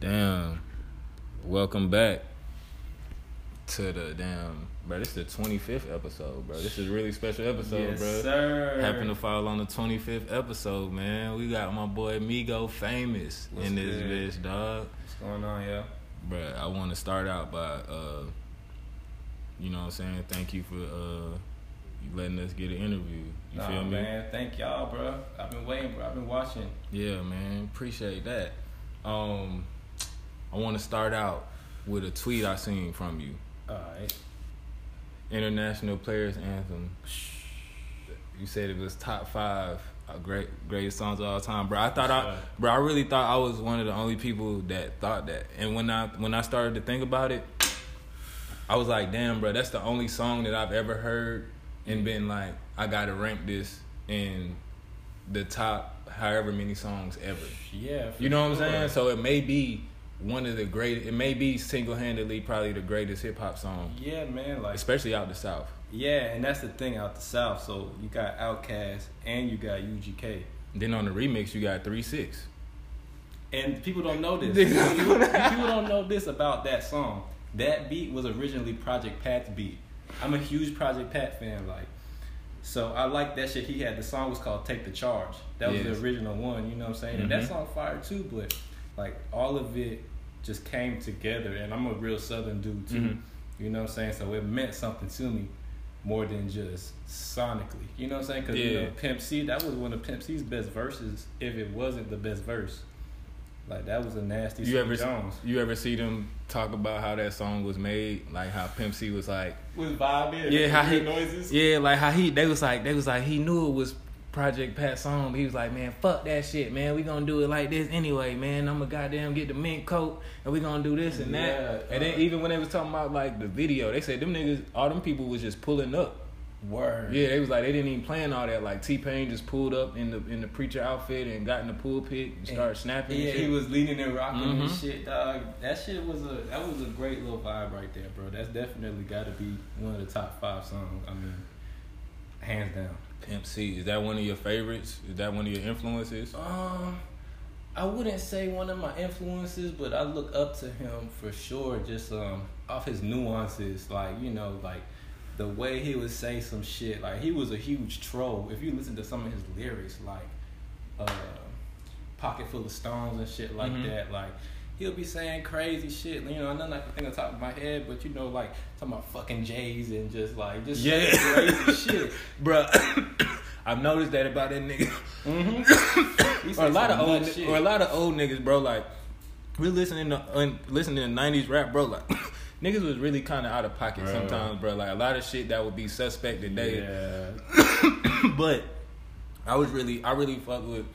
Damn. Welcome back to the damn bro. This is the twenty fifth episode, bro. This is a really special episode, yes, bro. sir. Happen to fall on the twenty fifth episode, man. We got my boy Migo famous What's in this good? bitch, dog. What's going on, yo? Bro, I want to start out by uh, you know what I'm saying. Thank you for uh, you letting us get an interview. You Nah, feel me? man. Thank y'all, bro. I've been waiting, bro. I've been watching. Yeah, man. Appreciate that. Um, I want to start out with a tweet I seen from you. All right. International Players Anthem. You said it was top five uh, great greatest songs of all time, bro. I thought I, bro, I really thought I was one of the only people that thought that. And when I when I started to think about it, I was like, damn, bro, that's the only song that I've ever heard and been like, I gotta rank this in the top however many songs ever. Yeah. You know what I'm saying? So it may be one of the great. It may be single handedly probably the greatest hip hop song, Yeah, man. Like, especially out the south. yeah, and that's the thing out the south. So you got Outkast and you got UGK, Then on the remix you got three six. and people don't know this. People, people don't know this about that song. That beat was originally Project Pat's beat. I'm a huge Project Pat fan. Like, so I like that shit. He had the song was called "Take the Charge." That was Yes. the original one. You know what I'm saying? And that Mhm. song fire too. But like all of it just came together. And I'm a real Southern dude too. Mhm. You know what I'm saying? So it meant something to me more than just sonically. You know what I'm saying? Because you know, Pimp C, that was one of Pimp C's best verses. If it wasn't the best verse, like that was a nasty. You ever Jones you ever see them talk about how that song was made? Like how Pimp C was like, with vibing? yeah, how he noises. yeah, like how he they was like they was like he knew it was Project Pat song, he was like, man, fuck that shit, man. We gonna do it like this anyway, man. I'm gonna goddamn get the mint coat and we gonna do this and that. Yeah, and then uh, even when they was talking about like the video, they said them niggas, all them people was just pulling up. Word. Yeah, they was like they didn't even plan all that. Like T Pain just pulled up in the in the preacher outfit and got in the pulpit and started snapping. and Yeah, shit. he was leaning and rocking and Mhm. shit, dog. That shit was a that was a great little vibe right there, bro. That's definitely got to be one of the top five songs. I mean, hands down. Pimp C. Is that one of your favorites? Is that one of your influences? Um, I wouldn't say one of my influences, but I look up to him for sure. Just um, off his nuances, like you know, like the way he would say some shit. Like he was a huge troll. If you listen to some of his lyrics, like uh, "Pocket Full of Stones" and shit like Mhm. that, like. He'll be saying crazy shit, you know, nothing I can think on top of my head, but you know, like talking about fucking J's and just like just Yeah. crazy shit. Bruh, I've noticed that about that nigga. Mm-hmm. or a lot of old, ni- or a lot of old niggas, bro. Like we listening to un, listening to nineties rap, bro. Like niggas was really kind of out of pocket Bro. sometimes, bro. Like a lot of shit that would be suspect today. Yeah. but I was really, I really fuck with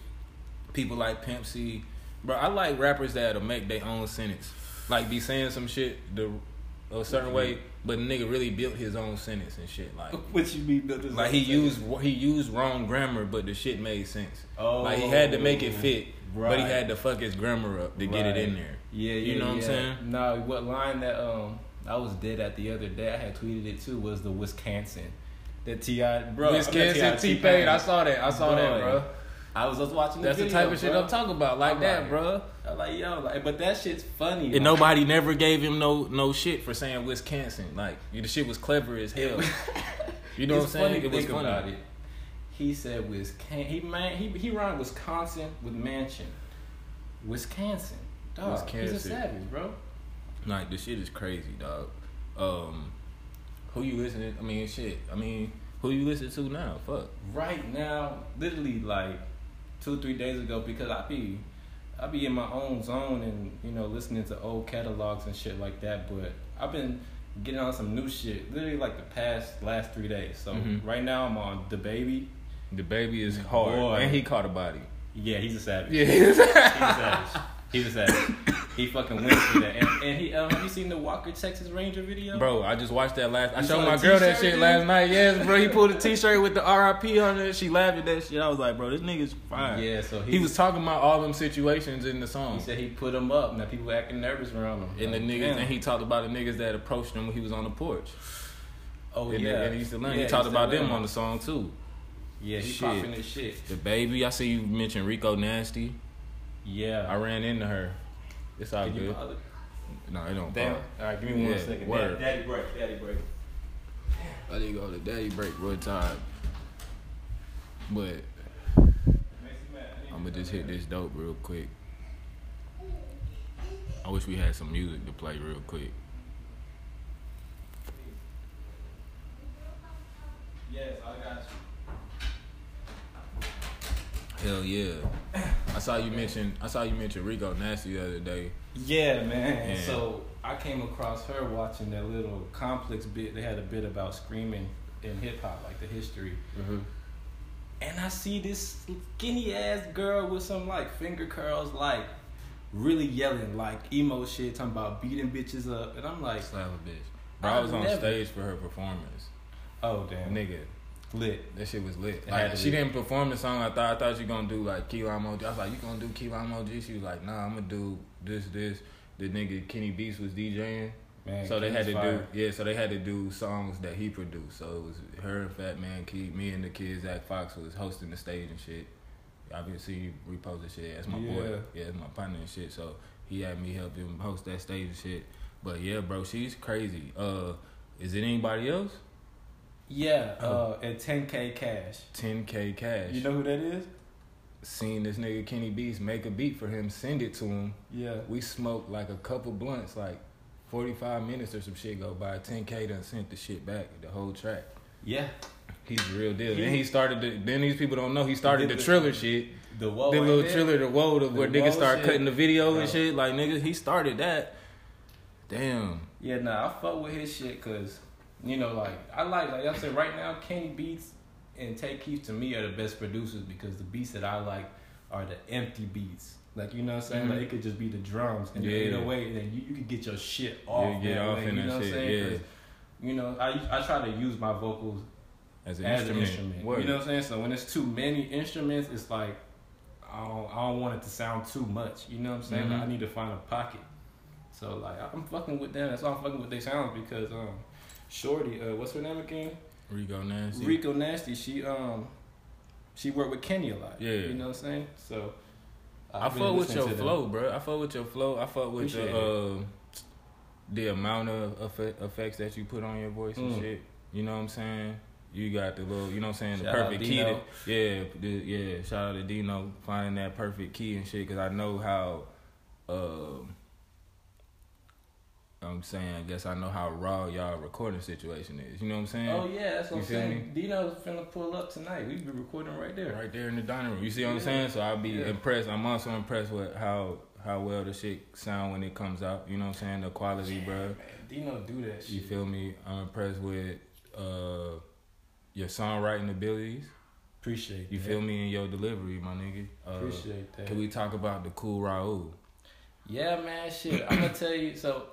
people like Pimp C, bro. I like rappers that'll make their own sentence, like be saying some shit the a certain way, but the nigga really built his own sentence and shit. Like, What you mean? built this like he to? used he used wrong grammar, but the shit made sense. Oh, like he had to make it fit, but he had to fuck his grammar up to get it in there. Yeah, You yeah, know what I'm saying? No, what line that um I was dead at the other day? I had tweeted it too. Was the Wisconsin that Ti bro? Wisconsin T Pain, I saw that. I saw that, bro. I was just watching. That's the type of shit. I'm talking about, like I'm that, like- bro. I'm like yo, like, but that shit's funny. And like- nobody never gave him no no shit for saying Wisconsin. Like the shit was clever as hell. You know what I'm saying? funny It was think funny. about it. He said Wisconsin. He man. He he rhymed Wisconsin with mansion. Wisconsin. Dog, he's a savage, bro. Like the shit is crazy, dog. Um, who you listening? I mean, shit. I mean, who you listen to now? Fuck. right now, literally like two three days ago, because I be I be in my own zone and you know listening to old catalogs and shit like that. But I've been getting on some new shit, literally like the past last three days. So Mhm. right now I'm on DaBaby. The baby is hard, Boy. and he caught a body. Yeah, he's a savage. Yeah. He's a savage. He's a savage. He was at. He fucking went for that. And, and he um, have you seen the Walker Texas Ranger video? Bro, I just watched that last. I You showed saw my the girl that t-shirt, shit dude? last night. Yes, bro. He pulled a T-shirt with the RIP on it. She laughed at that shit. I was like, bro, this nigga's fine. Yeah, so he, He was talking about all them situations in the song. He said he put him up. Now people acting nervous around him. And the niggas, damn. and he talked about the niggas that approached him when he was on the porch. oh and, yeah, and he used to learn. Yeah, he talked used to about them learn. on the song too. Yeah, he Shit. popping his shit. DaBaby, I see you mentioned Rico Nasty. Yeah, I ran into her. It's all Can good. No, it don't. Damn. All right, give me one Yeah, second. word. Daddy, break. Daddy break. I didn't go to daddy break one time, but I'm gonna just hit this dope real quick. I wish we had some music to play real quick. Yes, I got you. Hell yeah! I saw you mention I saw you mention Rico Nasty the other day. Yeah, man. Yeah. So I came across her watching that little complex bit. They had a bit about screaming in hip hop, like the history. Mm-hmm. And I see this skinny ass girl with some like finger curls, like really yelling, like emo shit, talking about beating bitches up. And I'm like, Slap a bitch. Bro, I was on Never. stage for her performance. oh damn, Nigga, lit. that shit was lit. Like she be. didn't perform the song. I thought I thought you gonna do like Key Lime OG. I was like, you gonna do Key Lime OG? She was like, nah, I'm gonna do this, this. The nigga Kenny Beats was DJing. Man, so they had to fire. do yeah, so they had to do songs that he produced. So it was her and Fat Man Key, me and the kids. Zach Fox was hosting the stage and shit. Obviously you repost the shit. That's my boy. Yeah. Yeah, that's my partner and shit. So he had me help him host that stage and shit. But yeah, bro, she's crazy. Uh is it anybody else? Yeah, Oh. uh, at 10k cash. 10k cash. You know who that is? Seen this nigga Kenny Beats make a beat for him, send it to him. Yeah. We smoked like a couple blunts, like 45 minutes or some shit go by. 10K done sent the shit back, the whole track. Yeah. He's the real deal. He- then he started the, then these people don't know, he started the the- Triller shit. The whoa. the little it? Triller, the woe, the, where niggas start shit. cutting the video and shit. Like, nigga, he started that. Damn. Yeah, nah, I fuck with his shit because, you know, like, I like, like I said, right now, Kenny Beats and Tay Keith to me are the best producers because the beats that I like are the empty beats. Like, you know what I'm saying? Mhm. Like, it could just be the drums and Yeah. the 808 and then you, you could get your shit off. Yeah, get that off way, in you that know what I'm shit, saying? yeah. You know, I, I try to use my vocals As an as instrument. an instrument. Word. You know what I'm saying? So when it's too many instruments, it's like I don't, I don't want it to sound too much. You know what I'm saying? Like, Mhm. I need to find a pocket. So like I'm fucking with them. That's why I'm fucking with their sounds because um, Shorty, uh, what's her name again? Rico Nasty. Rico Nasty. She um, she worked with Kenny a lot. Yeah. You know what I'm saying? So I I've been fuck with your flow, bro. I fuck with your flow. I fuck with Appreciate the uh, the amount of effe- effects that you put on your voice and Mm. shit. You know what I'm saying? You got the little, you know what I'm saying, the Shout out perfect key. To, yeah, the, yeah. Shout out to Dino finding that perfect key and shit. Cause I know how. Um, I'm saying, I guess I know how raw y'all recording situation is. You know what I'm saying? Oh yeah, that's what You I'm saying. Dino's finna pull up tonight. We be recording right there. Right there in the dining room. You see what I'm saying? So I'll be Yeah. impressed. I'm also impressed with how how well the shit sound when it comes out. You know what I'm saying? The quality, bro. Man, Dino do that shit. You feel me? I'm impressed with uh your songwriting abilities. Appreciate that. You that. feel me in your delivery, my nigga. Uh, Appreciate that. Can we talk about the cool Raul? Yeah, man, shit. I'm gonna tell you. So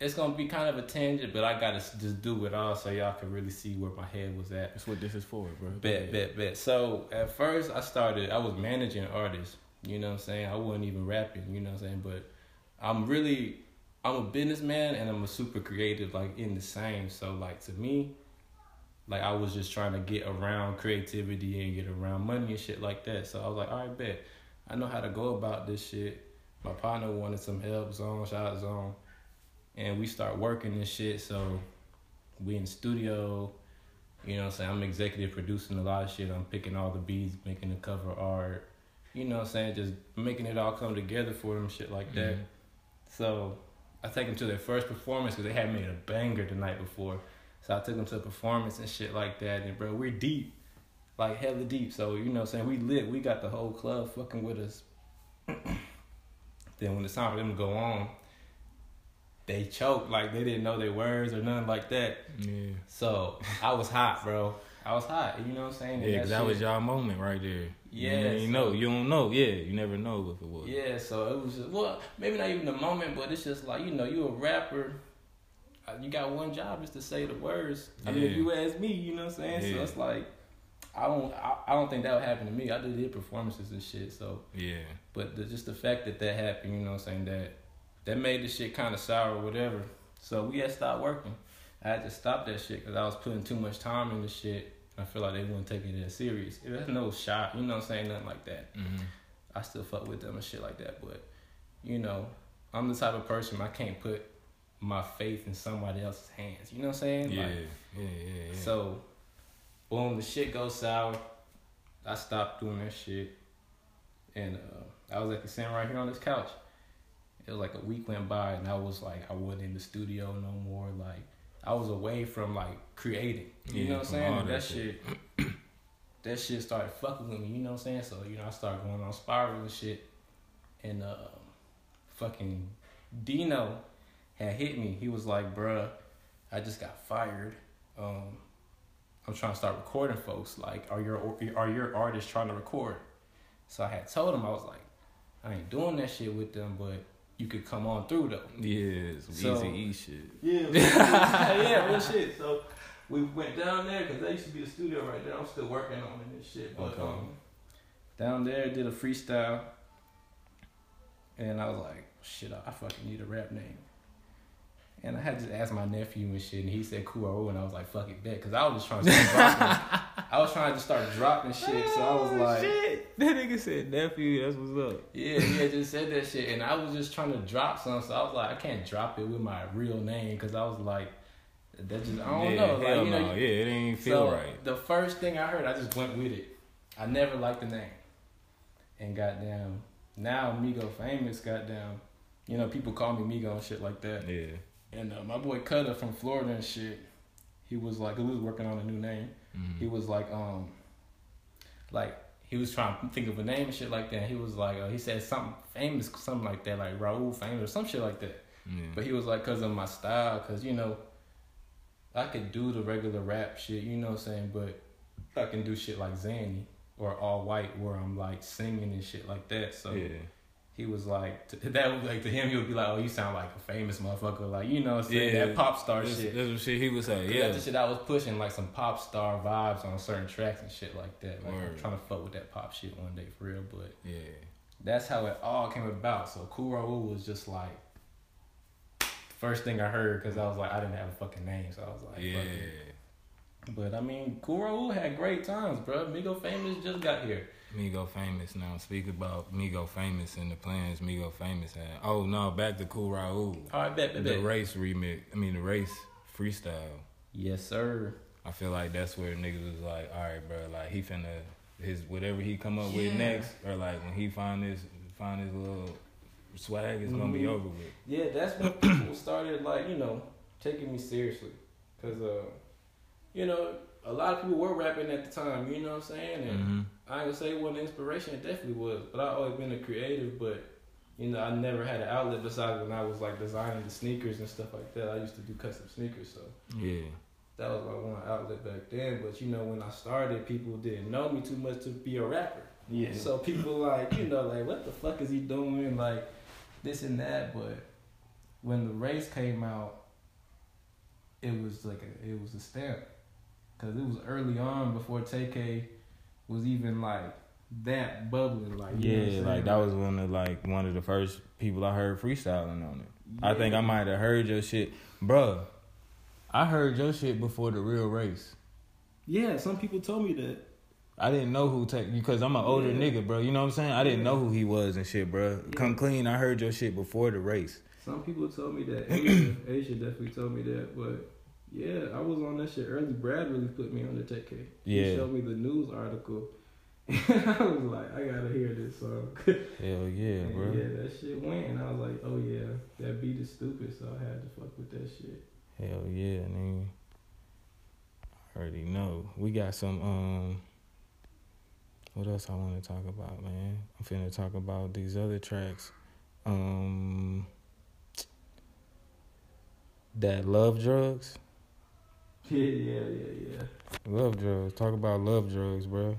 it's gonna be kind of a tangent, but I gotta just do it all so y'all can really see where my head was at. That's what this is for, bro. Bet, bet, bet. So at first, I started. I was managing artists. You know what I'm saying? I wasn't even rapping. You know what I'm saying? But I'm really, I'm a businessman and I'm a super creative, like in the same. So like to me, like I was just trying to get around creativity and get around money and shit like that. So I was like, all right, bet. I know how to go about this shit. My partner wanted some help, Zone, shout out Zone. And we start working and shit. So we in the studio. You know what I'm saying? I'm executive producing a lot of shit. I'm picking all the beats, making the cover art. You know what I'm saying? Just making it all come together for them, shit like that. Mhm. So I take them to their first performance because they had made a banger the night before. So I took them to a performance and shit like that. And bro, we're deep, like hella deep. So you know what I'm saying? We lit. We got the whole club fucking with us. then when it's time for them to go on, they choked like they didn't know their words or nothing like that. Yeah. So I was hot, bro. I was hot. You know what I'm saying? And Yeah, that shit- was y'all moment right there. Yeah, You, so- know, you don't know. Yeah, you never know if it was. Yeah, so it was just well, maybe not even the moment, but it's just like you know, you a rapper. uh, You got one job is to say the words. I mean, if you ask me, you know what I'm saying. Yeah. So it's like, I don't, I, I don't think that would happen to me. I did hit performances and shit. So, Yeah. but the, just the fact that that happened, you know what I'm saying, that that made the shit kind of sour or whatever. So we had stopped working. I had to stop that shit because I was putting too much time in the shit. I feel like they wouldn't take it that serious. If there's no shot, you know what I'm saying, nothing like that. hmm I still fuck with them and shit like that. But you know, I'm the type of person I can't put my faith in somebody else's hands. You know what I'm saying? Yeah, Like, yeah, yeah, yeah. So, boom, the shit goes sour. I stopped doing that shit, and uh, I was like sitting right here on this couch. It was like a week went by, and I was like, I wasn't in the studio no more. Like, I was away from like creating. You Yeah, know what I'm saying? that that shit, that shit started fucking with me. You know what I'm saying? So you know, I started going on spiral and shit, and uh, fucking Dino had hit me. He was like, "Bruh, I just got fired. Um, I'm trying to start recording folks. Like, are your are your artists trying to record?" So I had told him I was like, "I ain't doing that shit with them, but you could come on through though." yeah, some So- Eazy E shit. Yeah, yeah, real shit. So we went down there because that used to be the studio right there. I'm still working on it and shit. But Okay. um, down there did a freestyle, and I was like, shit, I, fucking need a rap name. And I had to ask my nephew and shit, and he said Kuro, and I was like, fuck it, bet, because I was just trying to. I was trying to start dropping shit, so I was Oh, like, shit. That nigga said nephew. That's what's up. yeah, he had just said that shit, and I was just trying to drop something. So I was like, I can't drop it with my real name because I was like, that just I don't yeah, know, like you know. no. yeah, it ain't feel so right. the first thing I heard, I just went with it. I never liked the name, and goddamn, now Migo famous, goddamn, you know people call me Migo and shit like that. Yeah. And uh, my boy Cutter from Florida and shit, he was like, he was working on a new name. Mhm. He was like, um, like he was trying to think of a name and shit like that. He was like, uh, he said something famous, something like that, like Raul famous or some shit like that. Yeah. But he was like, cause of my style, cause you know, I could do the regular rap shit, you know what I'm saying, but I can do shit like Zanny or All White where I'm like singing and shit like that. So yeah. He was like, to, that like to him, he would be like, oh, you sound like a famous motherfucker, like you know Yeah. that pop star shit. that's what shit he was saying. Yeah. That's the shit I was pushing, like some pop star vibes on certain tracks and shit like that. Like I'm trying to fuck with that pop shit one day for real, but Yeah. that's how it all came about. So Cool Raul was just like first thing I heard because I was like I didn't have a fucking name, so I was like, Yeah. But I mean, Cool Raul had great times, bro. Migo Famous just got here. Migo famous now. Speak about Migo famous and the plans Migo famous had. Oh no, back to Cool Raul. All right, bet, bet, The bet. race remix. I mean the race freestyle. Yes, sir. I feel like that's where niggas was like, all right, bro, like he finna his whatever he come up with next, or like when he find this find his little swag, it's gonna be Mhm. over with. Yeah, that's when people started like you know taking me seriously, cause uh, you know a lot of people were rapping at the time. You know what I'm saying? And hmm I gonna say it wasn't inspiration, it definitely was. But I always been a creative, but you know, I never had an outlet besides when I was like designing the sneakers and stuff like that. I used to do custom sneakers, so Yeah. that was my one outlet back then. But you know, when I started, people didn't know me too much to be a rapper. Yeah. So people like, you know, like what the fuck is he doing? Like this and that. But when the race came out, it was like a, it was a stamp because it was early on before Tay-K was even like that bubbling. Like you know Yeah, like that was one of like one of the first people I heard freestyling on it. I think I might have heard your shit, bruh. I heard your shit before the real race. Yeah, some people told me that. I didn't know who Tay-K because I'm an older Yeah. nigga, bro. You know what I'm saying? I didn't Yeah. know who he was and shit, bro. Yeah. Come clean. I heard your shit before the race. Some people told me that. Asia, Asia definitely told me that. But yeah, I was on that shit early. Brad really put me on the Tay-K. Yeah. He showed me the news article. I was like, I gotta hear this song. Hell yeah, And bro. Yeah, that shit went, and I was like, oh yeah, that beat is stupid, so I had to fuck with that shit. Hell yeah, nigga. I already know. We got some um what else I wanna talk about, man? I'm finna talk about these other tracks. Um that love drugs. Yeah, yeah, yeah, yeah. Love drugs. Talk about love drugs, bro.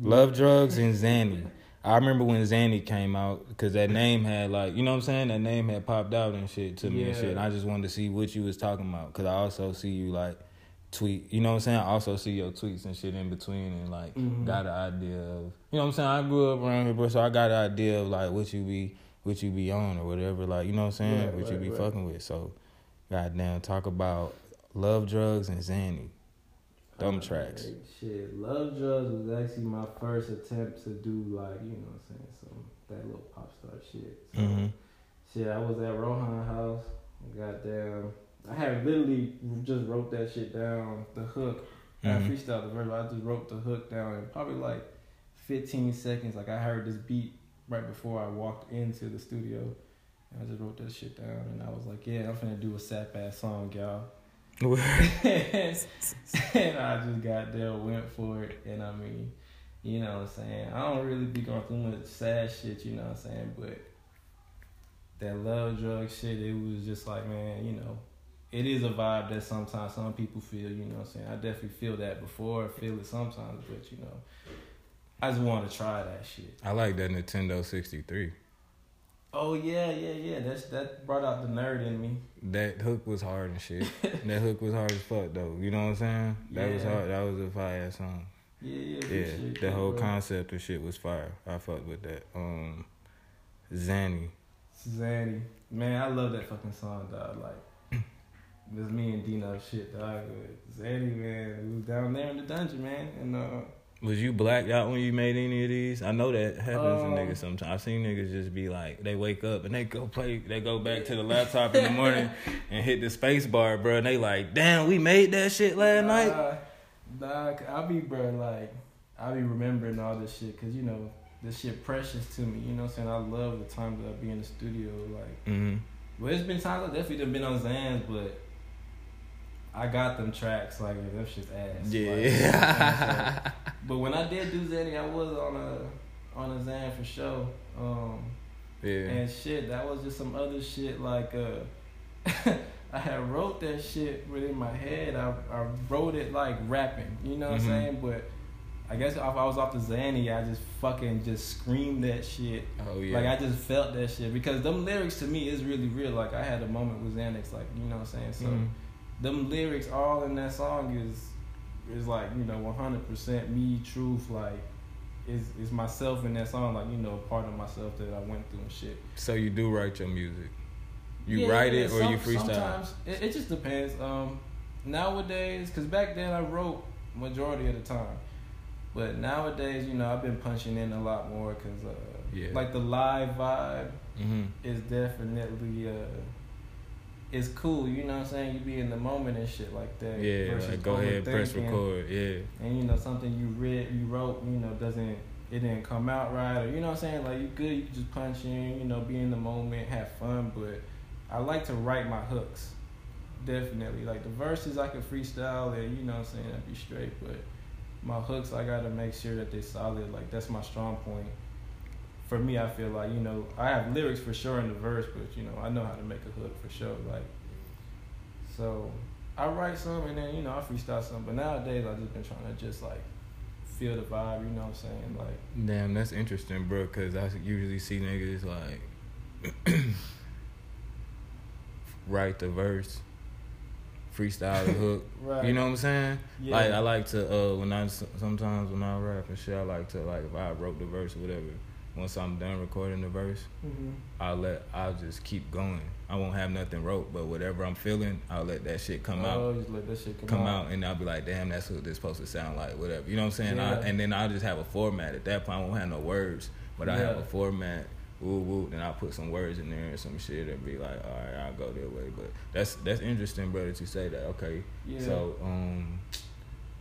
Love drugs and Zanny. I remember when Zanny came out because that name had like you know what I'm saying. That name had popped out and shit to me and shit. And I just wanted to see what you was talking about because I also see you like tweet. You know what I'm saying. I also see your tweets and shit in between and like Mhm. got an idea of you know what I'm saying. I grew up around here, bro, so I got an idea of like what you be what you be on or whatever. Like you know what I'm saying. Right, what you be right. fucking with. So goddamn, talk about love drugs and Zanny. Dumb tracks. Like, shit, Love Drugs was actually my first attempt to do like you know what I'm saying some that little pop star shit. So hmm shit, I was at Rohan house. Goddamn, I had literally just wrote that shit down. The hook. I Mhm. freestyled the verse. but I just wrote the hook down in probably like 15 seconds. Like I heard this beat right before I walked into the studio. And I just wrote that shit down, and I was like, "Yeah, I'm finna do a sap ass song, y'all." and I just got there, went for it, and I mean, you know what I'm saying? I don't really be going through much sad shit, you know what I'm saying? But that love drug shit, it was just like, man, you know, it is a vibe that sometimes some people feel, you know what I'm saying? I definitely feel that before, I feel it sometimes, but you know, I just want to try that shit. I like that Nintendo 63. Oh yeah, yeah, yeah. That's that brought out the nerd in me. That hook was hard and shit. that hook was hard as fuck though. You know what I'm saying? That was hard. That was a fire ass song. Yeah, yeah, Yeah, the that, whole bro. concept of shit was fire. I fucked with that. Um, Zanny. Zanny. Man, I love that fucking song, dog. Like, it was me and Dino shit, dog. Zanny, man, we was down there in the dungeon, man. And, uh, Was you blacked out when you made any of these? I know that happens Um, to niggas sometimes. I've seen niggas just be like, they wake up and they go play, they go back to the laptop in the morning and hit the space bar, bro. And they like, damn, we made that shit last night. Nah, nah, I'll be, bro, like, I'll be remembering all this shit, cause you know, this shit precious to me. You know what I'm saying? I love the times that I be in the studio. Like, hmm well, it's been times I definitely done been on Zans, but I got them tracks, like, them shit's ass. Like, you know what I'm saying? Yeah. But when I did do Zanny, I was on a on a Zan for sure. Um, yeah. and shit, that was just some other shit like uh I had wrote that shit within my head. I I wrote it like rapping, you know what Mhm. I'm saying? But I guess if I was off the Zanny, I just fucking just screamed that shit. Oh yeah. Like I just felt that shit because them lyrics to me is really real. Like I had a moment with Xanax, like you know what I'm saying. So Mhm. Them lyrics all in that song is is like you know 100 percent me truth like is is myself in that song like you know part of myself that I went through and shit. So you do write your music? You Yeah, write it or some- you freestyle? Sometimes it, it just depends. Um, nowadays, because back then I wrote majority of the time, but nowadays you know I've been punching in a lot more because uh, Yeah. like the live vibe hmm is definitely uh it's cool, you know what I'm saying? You be in the moment and shit like that. Yeah, versus like go ahead, press record. Yeah. And you know, something you read you wrote, you know, doesn't it didn't come out right or you know what I'm saying? Like you good, you just punch in, you know, be in the moment, have fun, but I like to write my hooks. Definitely. Like the verses I can freestyle and you know what I'm saying, I'd be straight, but my hooks I gotta make sure that they're solid. Like that's my strong point. For me, I feel like you know I have lyrics for sure in the verse, but you know I know how to make a hook for sure. Like, so I write some and then you know I freestyle some. But nowadays I just been trying to just like feel the vibe. You know what I'm saying? Like, Damn, that's interesting, bro. Cause I usually see niggas like write the verse, freestyle the hook. right? You know what I'm saying? Yeah. Like I like to uh when I sometimes when I rap and shit, I like to like if I wrote the verse or whatever. Once I'm done recording the verse, hmm I'll let I'll just keep going. I won't have nothing wrote, but whatever I'm feeling, I'll let that shit come out. oh, just let that shit come, come out and I'll be like, damn, that's what this supposed to sound like, whatever. You know what I'm saying? I, and then I'll just have a format. At that point, I won't have no words, but I have a format. Woo woo. Then I'll put some words in there and some shit and be like, all right, I'll go that way. But that's that's interesting, brother, that you say that. Okay. Yeah. So um,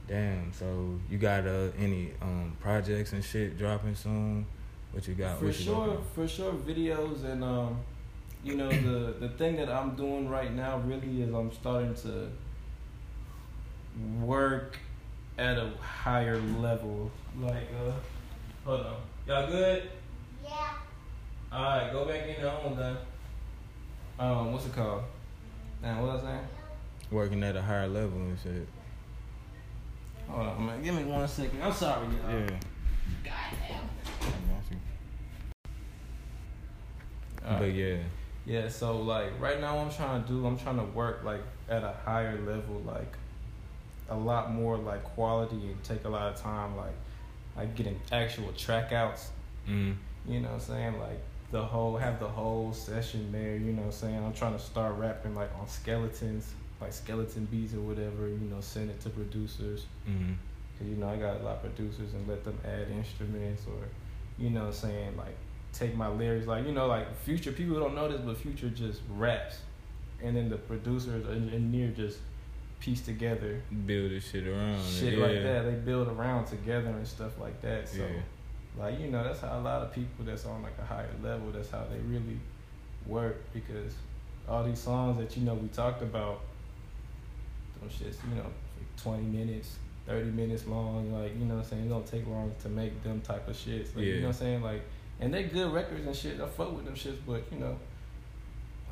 damn. So you got uh any um projects and shit dropping soon? What you got? for what you sure, got? for sure, videos and um, you know the the thing that I'm doing right now really is I'm starting to work at a higher level. Like, uh, hold on, y'all good? Yeah. All right, go back in there. I'm done. Um, what's it called? Now, what was I saying? Working at a higher level and shit. Hold on, man. Give me one second. I'm sorry, y'all. Yeah. Goddamn. All right. But yeah. Yeah, so like right now I'm trying to do, I'm trying to work like at a higher level, like a lot more like quality and take a lot of time, like like getting actual track outs, Mm. you know what I'm saying? Like the whole have the whole session there, you know what I'm saying? I'm trying to start rapping like on skeletons, like skeleton beats or whatever, you know, send it to producers. Mm. Cause you know I got a lot of producers and let them add instruments or, you know, what I'm saying like take my lyrics, like you know, like Future. People don't know this, but Future just raps, and then the producers or engineer just piece together Build this shit around. shit yeah. like that. They build around together and stuff like that. So, Yeah. like you know, that's how a lot of people that's on like a higher level. That's how they really work because all these songs that you know we talked about, them shits, you know, twenty minutes, thirty minutes long. Like you know, what I'm saying it don't take long to make them type of shits. Like, You know, what I'm saying like, and they good records and shit. I fuck with them shits, but you know.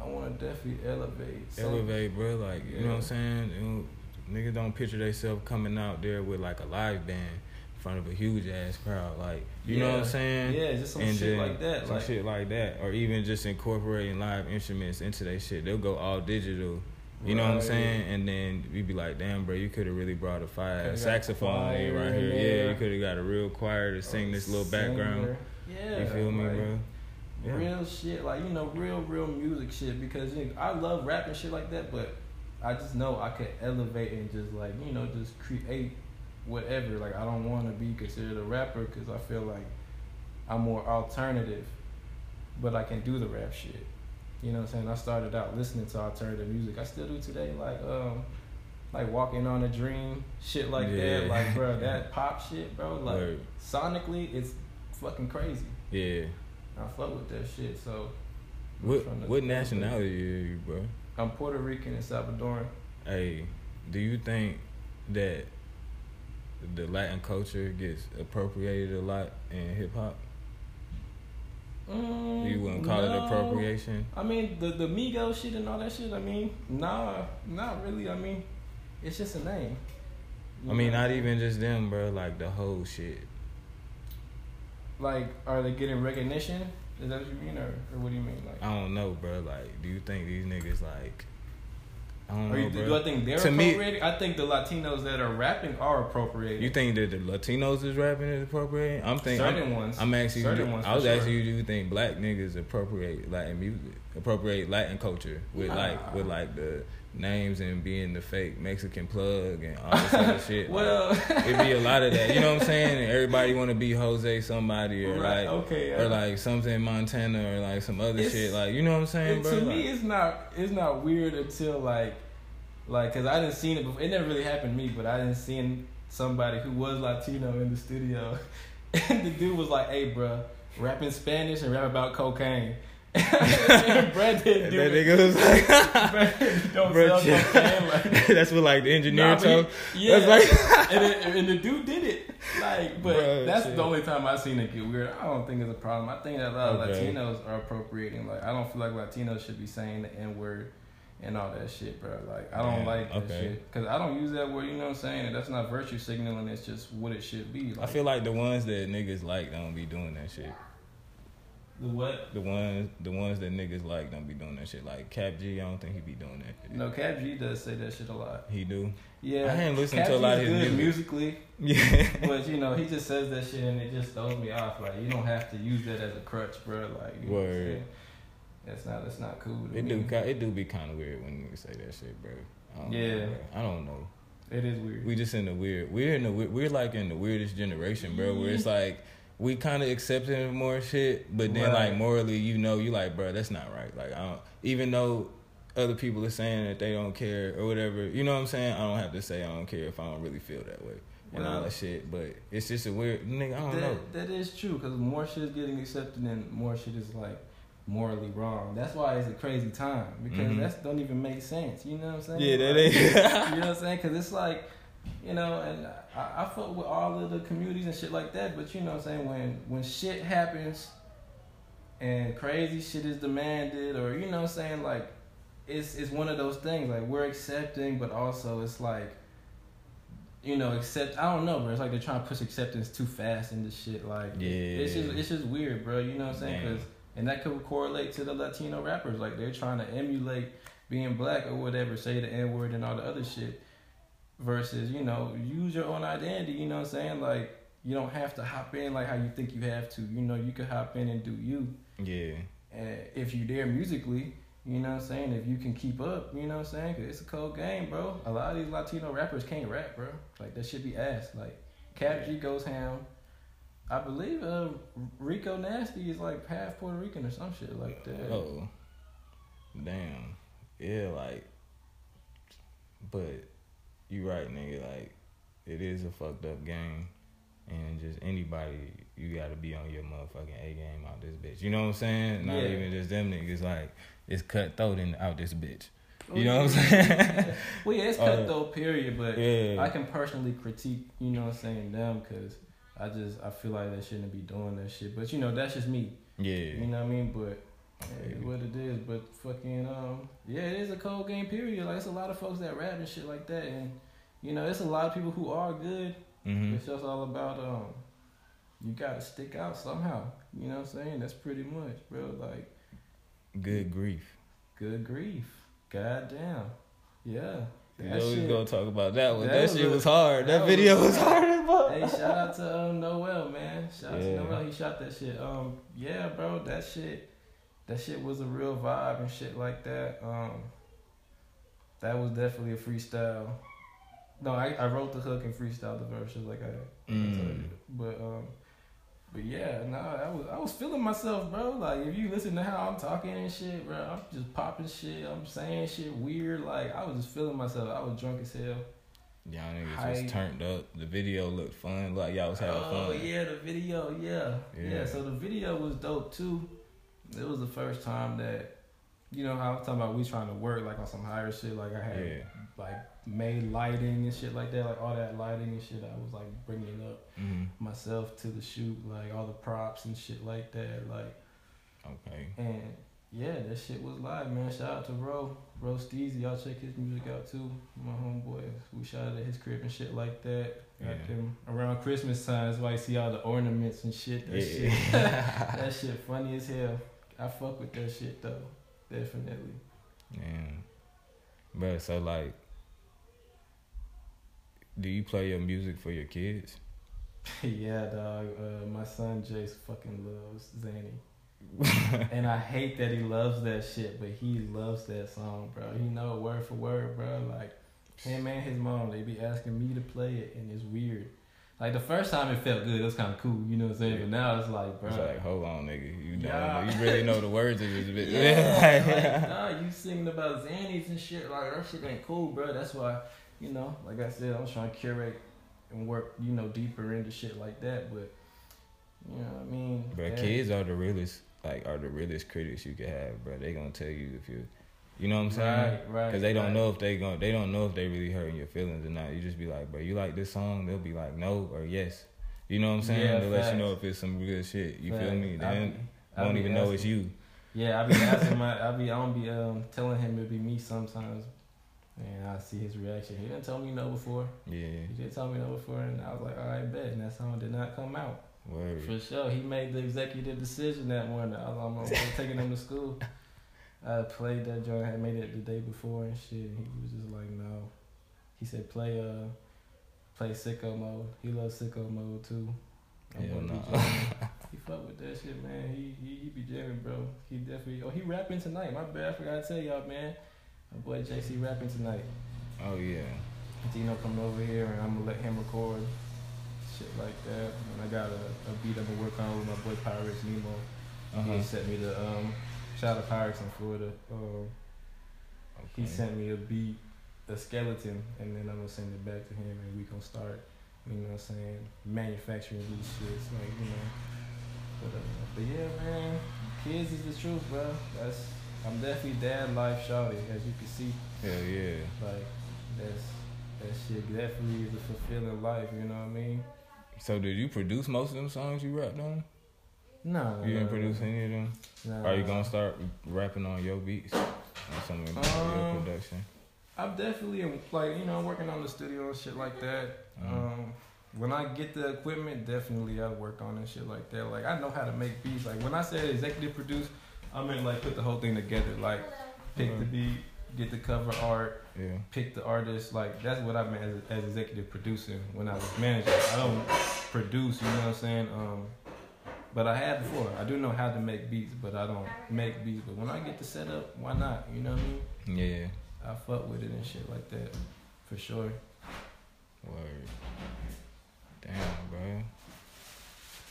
I want to definitely elevate. some- Elevate, bro. Like you know what I'm saying. You know, niggas don't picture themselves coming out there with like a live band in front of a huge ass crowd. Like you know what I'm saying. Yeah, just some and shit then like that. Some like, shit like that, or even just incorporating live instruments into their shit. They'll go all digital. You know what I'm saying? And then we be like, damn, bro, you could have really brought a fire saxophone right here. Yeah, there. you could have got a real choir to sing this little background. Yeah, You feel me, like, bro? Yeah. Real shit, like you know, real, real music shit. Because you know, I love rap and shit like that, but I just know I could elevate and just like you know, just create whatever. Like I don't want to be considered a rapper because I feel like I'm more alternative, but I can do the rap shit. You know what I'm saying? I started out listening to alternative music. I still do today, like um, like walking on a dream, shit like that. Like bro, that pop shit, bro. Like Word. sonically, it's fucking crazy. Yeah. I fuck with that shit. So What what nationality are you, bro? I'm Puerto Rican and Salvadoran. Hey, do you think that the Latin culture gets appropriated a lot in hip hop? Mm, You wouldn't call it appropriation? I mean the the Migo shit and all that shit. I mean, nah, not really. I mean, it's just a name. You I mean, know? not even just them, bro. Like the whole shit. Like, are they getting recognition? Is that what you mean, or, or what do you mean? Like, I don't know, bro. Like, do you think these niggas like? I don't Are know, you, bro. do I think they're To me- I think the Latinos that are rapping are appropriating. You think that the Latinos is rapping is appropriating? I'm thinking. certain I'm, ones? I'm asking certain you. ones I was for asking you. Do you think black niggas appropriate Latin music, appropriate Latin culture with Nah. like with like the names and being the fake Mexican plug and all this other shit? Like, Well, It'd be a lot of that. You know what I'm saying? And everybody want to be Jose somebody or Right, like okay, or like something Montana or like some other It's- shit. Like you know what I'm saying, bro? to Like, me, it's not it's not weird until like like because I didn't seen it before. It never really happened to me, but I didn't seen somebody who was Latino in the studio, and the dude was like, "Hey, bro, rap in Spanish and rap about cocaine." Brad didn't that do it. nigga was like, Brad don't Bro, sell cocaine. Like, that's what like the engineer Nah, told. he- yeah, That's like, and, it, and the dude did it. Like, but that's shit. the only time I seen it get weird. I don't think it's a problem. I think that a lot of Okay. Latinos are appropriating. Like, I don't feel like Latinos should be saying the N word and all that shit, bro. Like, I don't like that okay. shit because I don't use that word. You know what I'm saying? And that's not virtue signaling. It's just what it should be. I feel like the ones that niggas like don't be doing that shit. The what? The ones, the ones that niggas like don't be doing that shit. Like Kap G, I don't think he be doing that. No, Kap G does say that shit a lot. He do. Yeah, I ain't listened Cap to a lot of his good music. musically. Yeah. but you know, he just says that shit and it just throws me off. Like you don't have to use that as a crutch, bro. Like you know what I'm Word. saying? That's not that's not cool. To It me. do, it do be kind of weird when niggas say that shit, bro. I don't Yeah. know, bro. I don't know. It is weird. We just in the weird. We're in the we- we're like in the weirdest generation, bro. Where it's like we kind of accepting more shit, but then Right. like morally, you know, you like, bro, that's not right. Like I don't, even though other people are saying that they don't care or whatever, you know what I'm saying? I don't have to say I don't care if I don't really feel that way and all that shit. But it's just a weird nigga. I don't know. that, that is true because more shit is getting accepted and more shit is like morally wrong. That's why it's a crazy time because Mhm. that don't even make sense. You know what I'm saying? Yeah, that Like, ain't. you know what I'm saying? Because it's like, you know, and I, I fuck with all of the communities and shit like that. But you know what I'm saying? When when shit happens and crazy shit is demanded, or you know what I'm saying? Like, it's it's one of those things. Like we're accepting, but also it's like. You know, accept. I don't know, bro. It's like they're trying to push acceptance too fast into shit. Like, Yeah. it's just it's just weird, bro. You know what I'm saying? Damn. 'Cause- and that could correlate to the Latino rappers. Like they're trying to emulate being black or whatever, say the N word and all the other shit. Versus, you know, use your own identity. You know what I'm saying? Like you don't have to hop in like how you think you have to. You know, you can hop in and do you. yeah. And if you're there musically, you know what I'm saying? If you can keep up, you know what I'm saying? 'Cause it's a cold game, bro. A lot of these Latino rappers can't rap, bro. Like that should be ass. Like Kap G goes ham. I believe uh, Rico Nasty is like half Puerto Rican or some shit like that. Oh, damn. Yeah, like, but you right, nigga. Like, it is a fucked up game, and just anybody, you gotta be on your motherfucking A game out this bitch. You know what I'm saying? Not Yeah. even just them niggas. Like, it's cutthroat in out this bitch. You know what I'm saying? Well, yeah, it's cutthroat, period. But yeah. I can personally critique, you know what I'm saying, them because I just I feel like they shouldn't be doing that shit. But you know, that's just me. yeah. You know what I mean? But. It's what it is. But fucking um, yeah, it is a cold game. Period. Like it's a lot of folks that rap and shit like that, and you know, it's a lot of people who are good. hmm It's just all about um, you gotta stick out somehow. You know what I'm saying? That's pretty much, bro. Like Good grief. good grief, goddamn, yeah. You That know we gonna talk about that one. that That, was shit a- was hard. That, that video a- was hard as fuck. Hey, shout out to um, Noel, man. Shout out Yeah. to Noel. He shot that shit. Um, yeah, bro, that shit, that shit was a real vibe and shit like that. Um, that was definitely a freestyle. No, I, I wrote the hook and freestyled the verses like I, I told Mm. you. But um, but yeah, no, I was I was feeling myself, bro. Like if you listen to how I'm talking and shit, bro, I'm just popping shit. I'm saying shit weird. Like I was just feeling myself. I was drunk as hell. Y'all niggas Hype. was turned up. The video looked fun. Like y'all was having oh fun. Oh yeah, the video, yeah. yeah, Yeah. So the video was dope too. It was the first time that, you know, how I'm talking about we trying to work like on some higher shit. Like I had Yeah. like made lighting and shit like that, like all that lighting and shit. I was like bringing up hmm myself to the shoot, like all the props and shit like that, like Okay. and yeah, that shit was live, man. Shout out to Ro, Ro Steezy. Y'all check his music out too. My homeboy, we shot at his crib and shit like that. Got Yeah. them around Christmas time. That's why you see all the ornaments and shit. That shit, Yeah. that shit funny as hell. I fuck with that shit though, definitely. Man. But so like do you play your music for your kids? yeah, dog. Uh, my son Jace fucking loves Zanny. and I hate that he loves that shit, but he loves that song, bro. He know it word for word, bro. Like him and his mom, they be asking me to play it, and it's weird. Like the first time it felt good, it was kind of cool, you know what I'm saying. But now it's like, bro, It's like, hold on, nigga. You don't Yeah. know. You really know the words of this bitch. yeah, like, nah, you singing about Xannies and shit. Like that shit ain't cool, bro. That's why, you know, like I said, I'm trying to curate and work, you know, deeper into shit like that. But you know what I mean? But Yeah. kids are the realest, like, are the realest critics you can have, bro. They gonna tell you if you, you know what I'm saying? Right, right. Because they don't right. know if they going they don't know if they really hurting your feelings or not. You just be like, bro, you like this song? They'll be like, no or yes. You know what I'm saying? Yeah, let facts. you know if it's some good shit. You feel Facts. me? I They I won't be even know it's you. Yeah, I be asking my, I be, I don't be um telling him it'd be me sometimes, and I see his reaction. He didn't tell me no before. Yeah, He didn't tell me no before, and I was like, all right, bet. And that song did not come out. word. For sure, he made the executive decision that morning. I was, I'm taking him to school. I played that joint. I made it the day before and shit. He was just like, no. He said, play uh, play sicko mode. He loves sicko mode too. I'm Hell no. he fuck with that shit, man. He, he he be jamming, bro. He definitely. Oh, he rapping tonight. My bad. I forgot to tell y'all, man. My boy JC rapping tonight. Oh yeah. Dino coming over here and I'm gonna let him record shit like that. And I got a, a beat I'm gonna work on with my boy Pirates Nemo. Uh-huh. He sent me the um shout out to Pirates in Florida. Um, he sent me a beat, a skeleton, and then I'm gonna send it back to him and we gonna start, you know what I'm saying, manufacturing these shits, like, you know. But, uh, but yeah, man, kids is the truth, bro. That's I'm definitely dad life shouty, as you can see. Hell yeah. Like that's that shit definitely is a fulfilling life. You know what I mean? So did you produce most of them songs you rapped on? No, You didn't produce any of them? No, Are you gonna start rapping on your beats? Or some of your Um, production? I'm definitely like you know working on the studio and shit like that. Mhm. Um, when I get the equipment, definitely I work on and shit like that. Like I know how to make beats. Like when I said executive produce, I mean like put the whole thing together. Like pick the Mhm. beat, get the cover art, Yeah. pick the artist. Like that's what I meant as, as executive producing when I was manager. I don't produce, you know what I'm saying? Um, but I had before. I do know how to make beats, but I don't make beats. But when I get to set up, why not? You know what I mean? Yeah. I fuck with it and shit like that, for sure. Word. Damn, bro.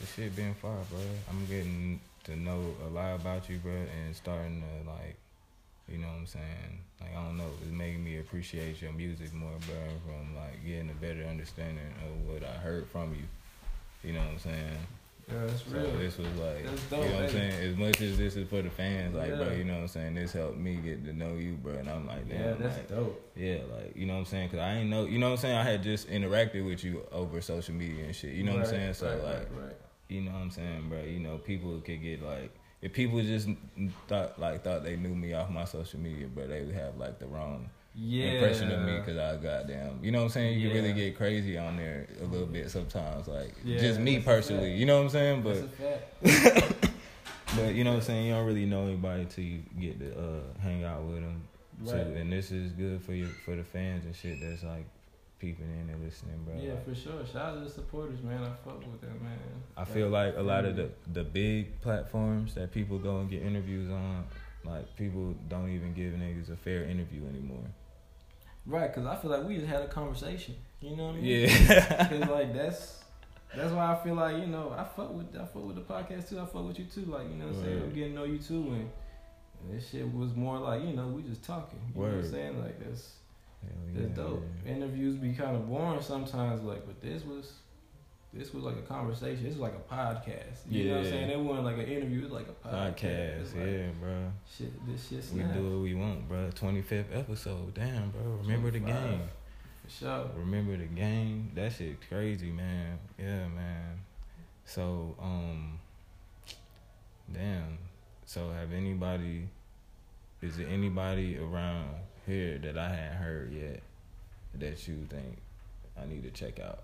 the shit been far, bro. I'm getting to know a lot about you, bro, and starting to like, you know what I'm saying? Like I don't know, it's making me appreciate your music more, bro. From like getting a better understanding of what I heard from you. You know what I'm saying? Yeah, that's So this was like, That's you know what I'm saying? As much as this is for the fans, like, bro, you know what I'm saying? This helped me get to know you, bro. And I'm like, damn, Yeah, that's like, dope. yeah, like, you know what I'm saying? Cause I ain't know, you know what I'm saying? I had just interacted with you over social media and shit. You know what I'm saying? So right, like, right, right. you know what I'm saying, bro? You know, people could get like, if people just thought like thought they knew me off my social media, but they would have like the wrong yeah. impression of me because I goddamn, you know what I'm saying? You can really get crazy on there a little bit sometimes, like Yeah, just me personally, you know what I'm saying? But That's a fact. but you know what I'm saying? You don't really know anybody till you get to uh, hang out with them. Right. So, and this is good for you for the fans and shit that's like peeping in and listening, bro. Yeah, Like, for sure. Shout out to the supporters, man. I fuck with them, man. I feel like a lot of the the big platforms that people go and get interviews on, like people don't even give niggas a fair interview anymore. Right, because I feel like we just had a conversation. You know what I mean? Yeah. Because like that's that's why I feel like you know I fuck with I fuck with the podcast too. I fuck with you too. Like you know what I'm saying. I'm getting to know you too, and, and this shit was more like you know we just talking. You know what I'm saying? Like that's Hell that's yeah, dope. yeah. Interviews be kind of boring sometimes. Like, but this was. This was like a conversation. This was like a podcast. You know what I'm saying? It wasn't like an interview. It was like a podcast. Podcast, like, yeah, bro. Shit, this shit We do what we want, bro. Twenty fifth episode, damn, bro. Remember the game. For sure. Remember the game. That shit crazy, man. Yeah, man. So, um, damn. So, have anybody? Is there anybody around here that I hadn't heard yet that you think I need to check out?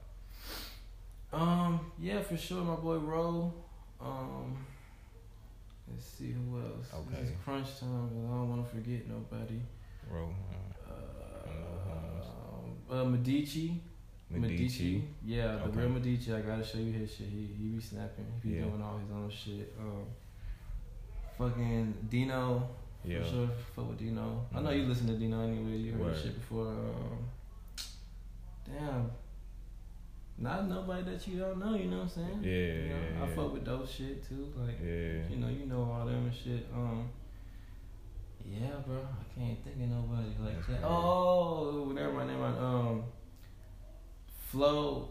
Um, yeah, for sure, my boy Ro. Um, let's see who else. Okay. It's crunch time, but I don't want to forget nobody. Ro, uh, Uh, uh, Medici. Medici. Yeah, the Okay. real Medici. I gotta show you his shit. He he be snapping. He be Yeah. doing all his own shit. Um, fucking Dino. Yeah. For sure, fuck with Dino. I know you listen to Dino anyway. You heard Word. shit before. Um, damn. Not nobody that you don't know, you know what I'm saying? Yeah, You know, yeah, I fuck with those shit too. Like, Yeah. you know, you know all them and shit. Um, yeah, bro. I can't think of nobody like that. Oh, never mind, never mind. Um, Flow.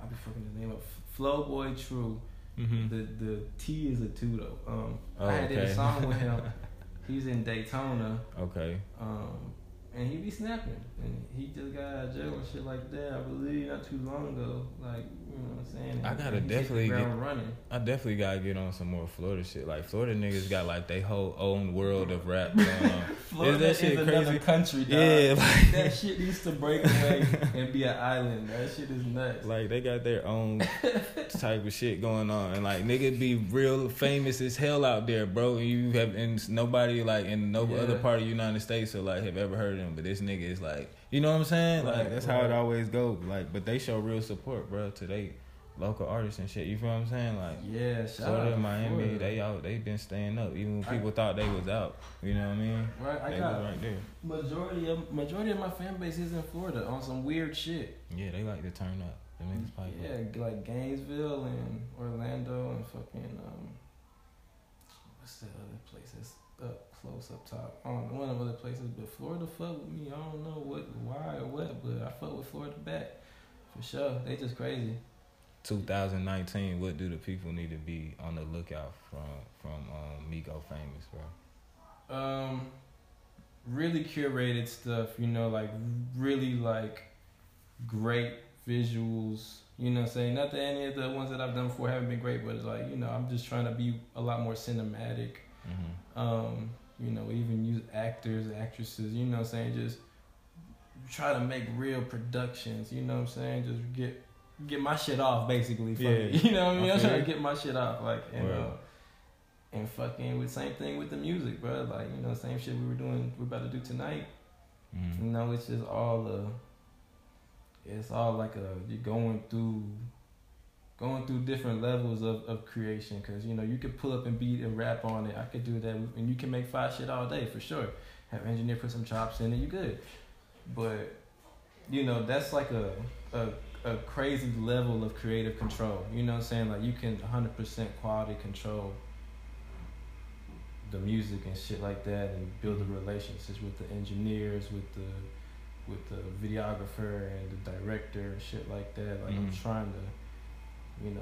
I'll be fucking the name up. Flow Boy True. Mm-hmm. The the T is a two though. Um, Oh, I had did a song with him. He's in Daytona. Okay. Um, and he be snapping, and he just got out of jail and shit like that. I believe not too long ago. Like you know what I'm saying. I gotta And he hit the definitely ground running. I definitely gotta get on some more Florida shit. Like Florida niggas got like they whole own world of rap going on. Florida that shit another crazy? country, dog. yeah, like, that shit needs to break away and be an island. That shit is nuts. like they got their own type of shit going on, and like nigga be real famous as hell out there, bro. And you have and nobody like in no Yeah. other part of the United States or like have ever heard of him. But this nigga is like, you know what I'm saying? Like Right, that's how it always goes. Like, but they show real support, bro, to they local artists and shit. You feel what I'm saying? Like. yeah, shout out Miami, Florida. they out. They been staying up, even when I- people thought they was out. You know what I mean? right. I they got right there. majority of majority of my fan base is in Florida on some weird shit. Yeah, they like to turn up. The pipe up. Yeah, like Gainesville and Orlando and fucking um, what's that other place that's up close up top? I don't know one of the other places, but Florida fuck with me. I don't know what, why or what, but I fuck with Florida back for sure. They just crazy. 2019. What do the people need to be on the lookout from from um, Miko famous, bro? Um, really curated stuff. You know, like really like great visuals. You know, I'm saying not that any of the ones that I've done before haven't been great, but like you know, I'm just trying to be a lot more cinematic. Mm-hmm. um, you know, even use actors, actresses, you know I'm saying? Just try to make real productions, you know what I'm saying? Just get get my shit off basically. Yeah. it, You know what I mean? I I'm trying to get my shit off. Like and Word. uh, and fucking with same thing with the music, bro. Like, you know, same shit we were doing we're about to do tonight. Mm-hmm. You know, it's just all uh it's all like a you're going through going through different levels of, of creation because you know you could pull up and beat and rap on it i could do that and you can make five shit all day for sure have engineer put some chops in it you good but you know that's like a a, a crazy level of creative control. You know what I'm saying? Like you can 100% quality control the music and shit like that, and build the relationships with the engineers, with the with the videographer and the director and shit like that. Like I'm Mhm. trying to, you know,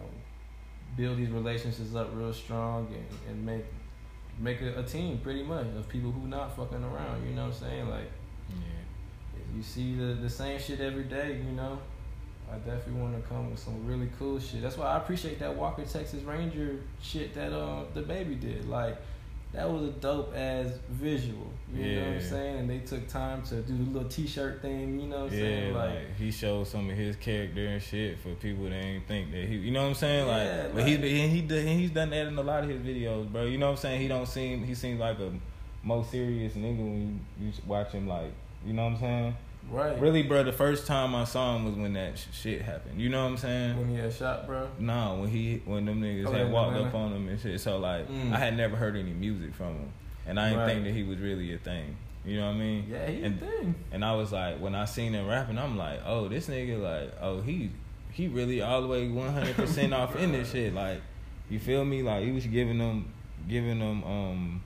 build these relationships up real strong and, and make make a, a team pretty much of people who not fucking around. You know what I'm saying? Like Yeah. you see the the same shit every day, you know. I definitely want to come with some really cool shit. That's why I appreciate that Walker Texas Ranger shit that uh DaBaby did. Like that was a dope ass visual. You know what I'm saying? And they took time to do the little T-shirt thing. You know what I'm Yeah, saying? like, he showed some of his character and shit for people that ain't think that he, you know what I'm saying? Like, Yeah, but he's like- he he's done that in a lot of his videos, bro. You know what I'm saying? He don't seem he seems like a most serious nigga when you, you watch him. Like, you know what I'm saying? Right. Really, bro. The first time I saw him was when that sh- shit happened. You know what I'm saying? When he had shot, bro. No, when he when them niggas Oh, had in walked up on him and shit. So like, Mm. I had never heard any music from him, and I didn't Right. think that he was really a thing. You know what I mean? Yeah, he And- a thing. And I was like, when I seen him rapping, I'm like, oh, this nigga, like, oh, he he really all the way 100 percent off in this shit. Like, you feel me? Like, he was giving them, giving them, um,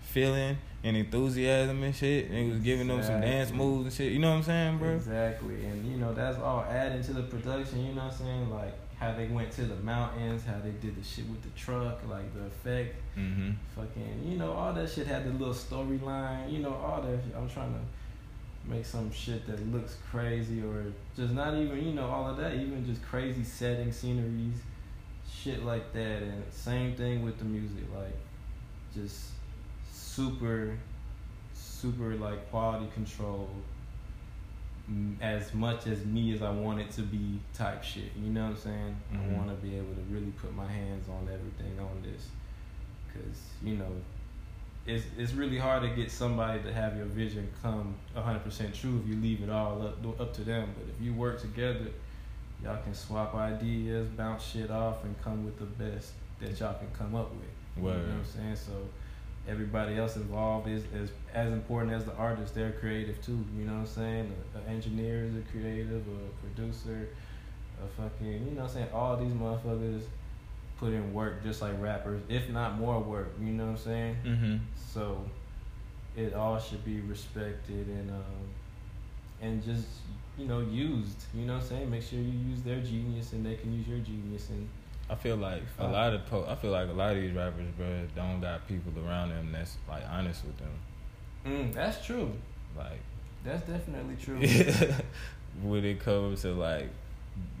feeling and enthusiasm and shit. And he was giving them some dance moves and shit. You know what I'm saying, bro? Exactly, and you know that's all adding to the production. You know what I'm saying? Like how they went to the mountains, how they did the shit with the truck, like the effect. Mm-hmm. fucking you know all that shit had the little storyline you know all that i'm trying to make some shit that looks crazy or just not even you know all of that even just crazy setting sceneries shit like that and same thing with the music like just super super like quality control mm, as much as me as I want it to be type shit. You know what I'm saying? Mhm. I want to be able to really put my hands on everything on this, cause you know, it's it's really hard to get somebody to have your vision come 100% true if you leave it all up up to them. But if you work together, y'all can swap ideas, bounce shit off, and come with the best that y'all can come up with. You know what I'm saying? So everybody else involved is, is as important as the artist. They're creative too. You know what I'm saying? An engineer is a creative, a producer, a fucking, you know what I'm saying? All these motherfuckers put in work just like rappers, if not more work. You know what I'm saying? Mm-hmm. So it all should be respected and um, and just you know used. You know what I'm saying? Make sure you use their genius and they can use your genius and I feel like a Uh, lot of po- I feel like a lot of these rappers, bro, don't got people around them that's like honest with them. mm, that's true. Like, That's definitely true. when it comes to like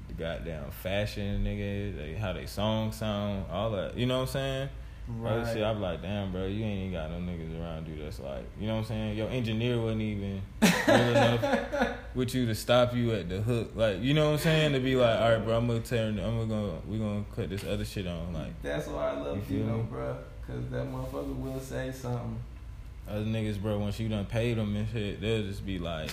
the goddamn fashion, nigga, they, how they song sound, all that. You know what I'm saying? All that shit, I'm like, damn, bro, you ain't even got no niggas around you that's like, you know what I'm saying? Your engineer wasn't even real enough with you to stop you at the hook, like, you know what I'm saying? To be like, all right, bro, I'm gonna turn, I'm gonna, we gonna cut this other shit on, like. That's why I love you, me? bro. Cause that motherfucker will say something. Other niggas, bro, once you done paid them and shit, they'll just be like,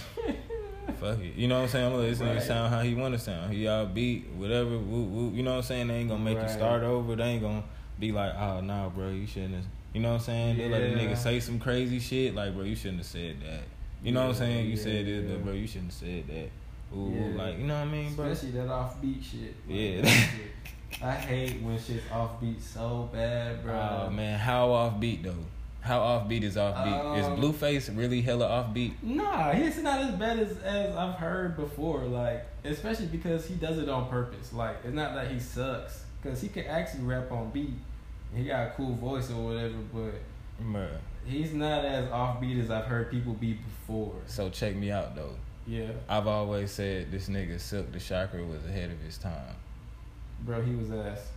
fuck it. You know what I'm saying? I'm gonna let this nigga Right. sound how he wanna sound. He all beat, whatever, woo, woo. You know what I'm saying? They ain't gonna make you start over. They ain't gonna be like, oh, nah, bro, you shouldn't have. You know what I'm saying? They let a nigga say some crazy shit. Like, bro, you shouldn't have said that. You know what I'm saying? You yeah, said this, yeah. but bro, you shouldn't have said that. Ooh, ooh, Yeah. like, you know what I mean, bro? Especially that offbeat shit. Like, Yeah. I hate when shit's offbeat so bad, bro. Oh, man, how offbeat, though? How offbeat is offbeat? is Um, Blueface really hella offbeat? Nah, he's not as bad as, as I've heard before. Like, especially because he does it on purpose. Like, it's not that he sucks, because he can actually rap on beat. He got a cool voice or whatever, but Bruh. he's not as offbeat as I've heard people be before. So check me out, though. Yeah, I've always said this nigga Silk the Shocker was ahead of his time. bro, he was ass.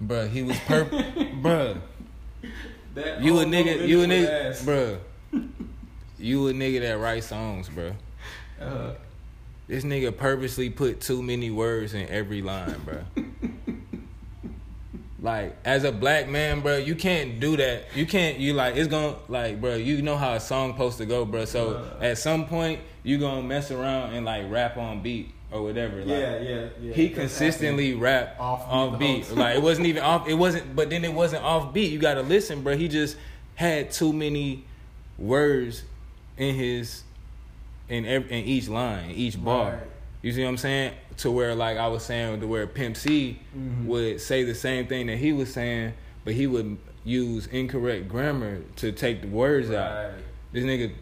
Bro, he was perp. bro. That you a nigga, you a nigga, bruh. You a nigga that write songs, bro. Uh, This nigga purposely put too many words in every line, bruh. Like as a black man, bro, you can't do that. You can't. You like it's gonna like, bro. You know how a song supposed to go, bro. So at some point, you gonna mess around and like rap on beat or whatever. Like, yeah, yeah, yeah. he consistently rap Off beat beat. Like it wasn't even off. It wasn't. But then it wasn't off beat. You got to listen, bro. He just had too many words in his in every, in each line, each bar. Right. You see what I'm saying? To where like I was saying, to where Pimp C Mhm. would say the same thing that he was saying, but he would use incorrect grammar to take the words out. This nigga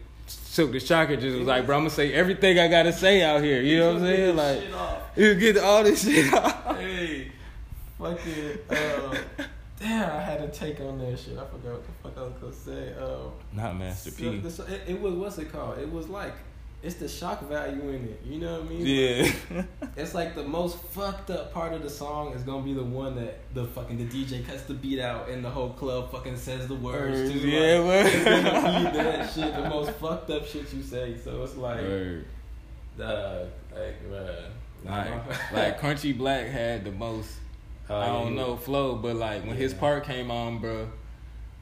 took the shocker, just was like, bro, I'm gonna say everything I gotta say out here. You know what I'm saying? Like, Shit off. you get all this shit out. hey, fucking, uh, damn, I had to take on that shit. I forgot what the fuck I was gonna say. Um, Not Master so P. the- it, it was what's it called? It was like it's the shock value in it. You know what I mean? Yeah. It's like the most fucked up part of the song is gonna be the one that the fucking the DJ cuts the beat out and the whole club fucking says the words Words, too. yeah, like, word. it's gonna be that shit, the most fucked up shit you say. So it's like, Word. uh, like, bruh. Like, like Crunchy Black had the most Oh, I don't know flow, but like when his part came on, bro.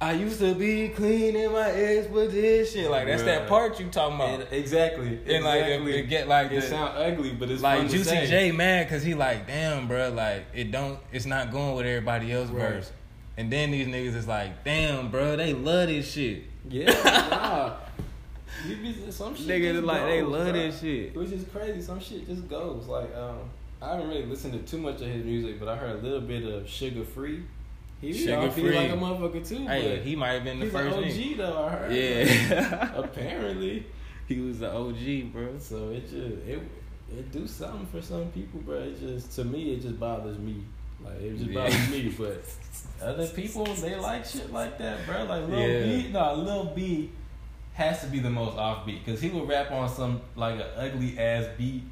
I used to be clean in my expedition. Like that's that part you talking about. And- exactly. And like exactly. it, it get like it the, sound ugly, but it's like fun to Juicy say. J mad because he like damn, bro. Like it don't. It's not going with everybody else Right. verse. And then these niggas is like, damn, bro. They love this shit. Yeah, nah. You be, some shit Niggas just like they love bruh. this shit. Which is crazy. Some shit just goes. Like, um, I haven't really listened to too much of his music, but I heard a little bit of Sugar Free. He Sugar Free. like a motherfucker too. Hey, but he might have been the he's first an nigga. OG though. I heard. Yeah. Apparently. he was the OG, bro. So it just it it do something for some people, bro. It just to me it just bothers me. Like it just Yeah. bothers me, but other people they like shit like that, bro. Like Lil Yeah. B, no, Lil B has to be the most offbeat because he will rap on some like an ugly ass beat,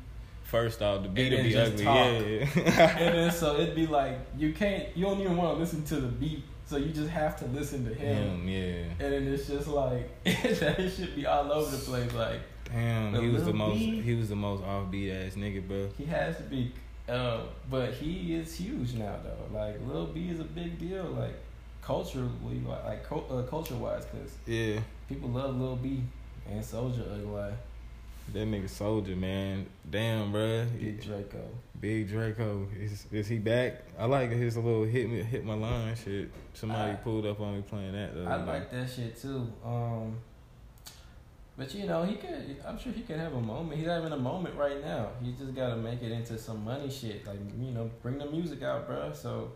First off, the beat And will be just ugly. talk. Yeah. and then so it'd be like you can't, you don't even want to listen to the beat, so you just have to listen to him. Damn, yeah. And then it's just like that should be all over the place. Like Damn, he was the Lil most B? he was the most offbeat ass nigga, bro. He has to be, uh, but he is huge now though. Like Lil B is a big deal, like culturally, like, like uh, culture wise, because Yeah. people love Lil B and Soldier Ugly, That nigga Soulja, man. Damn, bruh. Big Draco. Big Draco. Is is he back? I like his little hit me hit my line shit. Somebody I- pulled up on me playing that though. I like that shit too. Um, but you know, he could. I'm sure he could have a moment. He's having a moment right now. He just got to make it into some money shit. Like you know, bring the music out, bruh. So.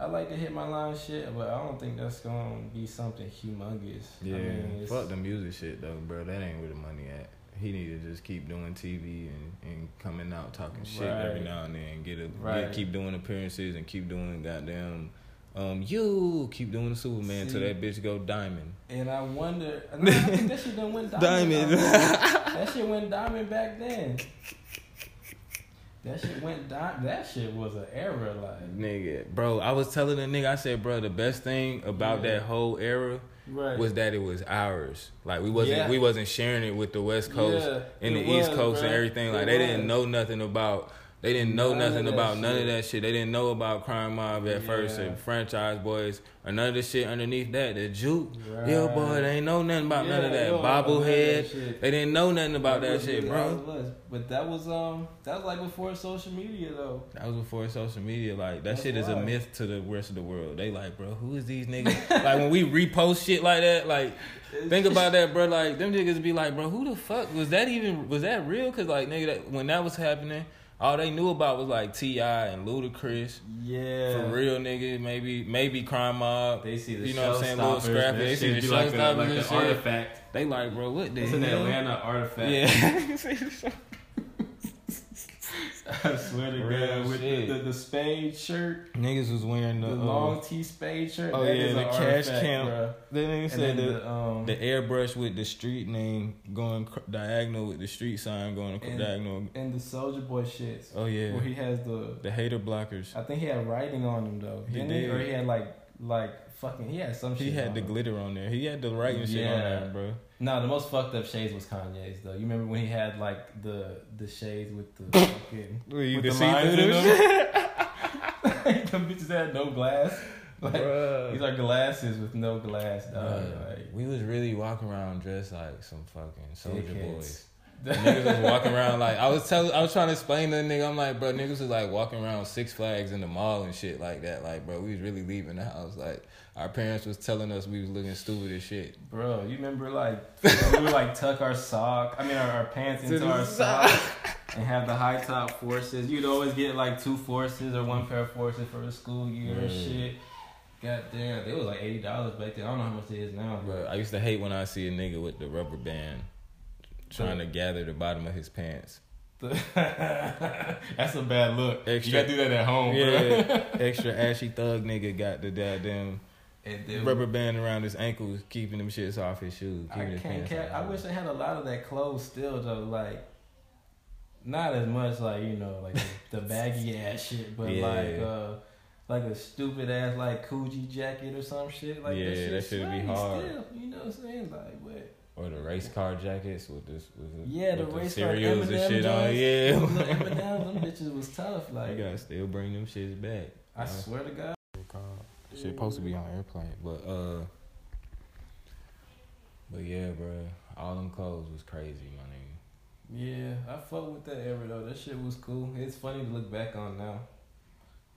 I like to hit my line shit, but I don't think that's gonna be something humongous. Yeah, I mean, fuck the music shit though, bro. That ain't where the money at. He need to just keep doing TV and, and coming out talking shit every now and then. Get a Right. get, keep doing appearances and keep doing goddamn. Um, you keep doing the Superman till that bitch go diamond. And I wonder, no, I think that shit done went diamond. Diamond. that shit went diamond back then. That shit went diamond. That shit was an era, like. Nigga, bro, I was telling the nigga, I said, bro, the best thing about Yeah. that whole era Right. was that it was ours. Like we wasn't Yeah. we wasn't sharing it with the West Coast Yeah, and the it East was, Coast and everything. Like It they was. didn't know nothing about they didn't know None nothing that about none of that shit. They didn't know about Crime Mob at first and Franchize Boyz or none of the shit underneath that. The Juke, yeah, boy, they ain't know nothing about none of Yeah, that. none of that Bobblehead, shit. they didn't know nothing about that was shit, bro. was. But that was um that was like before social media though. That was before social media. Like that That's shit is a myth to the rest of the world. They like, bro, who is these niggas? like when we repost shit like that, like think about that, bro. Like them niggas be like, bro, who the fuck was that even? Was that real? Cause like nigga, that, when that was happening, all they knew about was like T.I. and Ludacris. Yeah. For real, nigga. Maybe maybe Crime Mob. They see the You know what I'm saying? Lil Scrappy. They see the like Showstoppers like an artifact. They like, bro, what the It's an? Atlanta artifact. Yeah. I swear to Real God, with the, the, the spade shirt, Niggas was wearing the, the uh, long T spade shirt. oh, that yeah, is the cash camp. bruh. That nigga said the, the, um, the airbrush with the street name going cr- diagonal with the street sign going And- diagonal. and the Soulja Boy shits. Oh yeah, Where he has the, the hater blockers. I think he had writing on him though. He Didn't did. Or he had like, like fucking, he had some shit. He had the glitter on there. He had the writing shit on there, bro. No, the most fucked up shades was Kanye's though. You remember when he had like the the shades with the fucking you with can the see lines through in them. them? them bitches had no glass. Like Bruh. these are glasses with no glass, dog. Bruh, Like, we was really walking around dressed like some fucking soldier boys. Niggas was walking around like I was telling, I was trying to explain to the nigga. I'm like, bro, niggas was like walking around Six Flags in the mall and shit like that. Like, bro, we was really leaving the house. Like, our parents was telling us we was looking stupid as shit. Bro, you remember like we would like tuck our sock, I mean our, our pants into our sock. sock, and have the high top forces. You'd always get like two forces or one pair of forces for the school year and Yeah. shit. God damn, it was like eighty dollars back then. I don't know how much it is now, Bro, I used to hate when I see a nigga with the rubber band trying to gather the bottom of his pants. That's a bad look. Extra- you gotta do that at home, Yeah, bro. extra ashy thug nigga got the goddamn And then rubber band around his ankles, keeping them shits off his shoes. I his can't. Cap- I wish I had a lot of that clothes still though. Like, not as much like you know like the, the baggy ass shit, but Yeah. like uh like a stupid ass like Coogi jacket or some shit. Like Yeah, that, shit that be hard. Still, you know what I'm saying? Like what? Or the race car jackets with this, with the, Yeah, the with race car cereals and M&M shit on. Yeah, those little M&Ms, them bitches was tough. Like you gotta still bring them shits back. I swear to God. Shit supposed to be on airplane, but uh, but yeah, bro, all them clothes was crazy, my nigga. Yeah, I fuck with that era though. That shit was cool. It's funny to look back on now.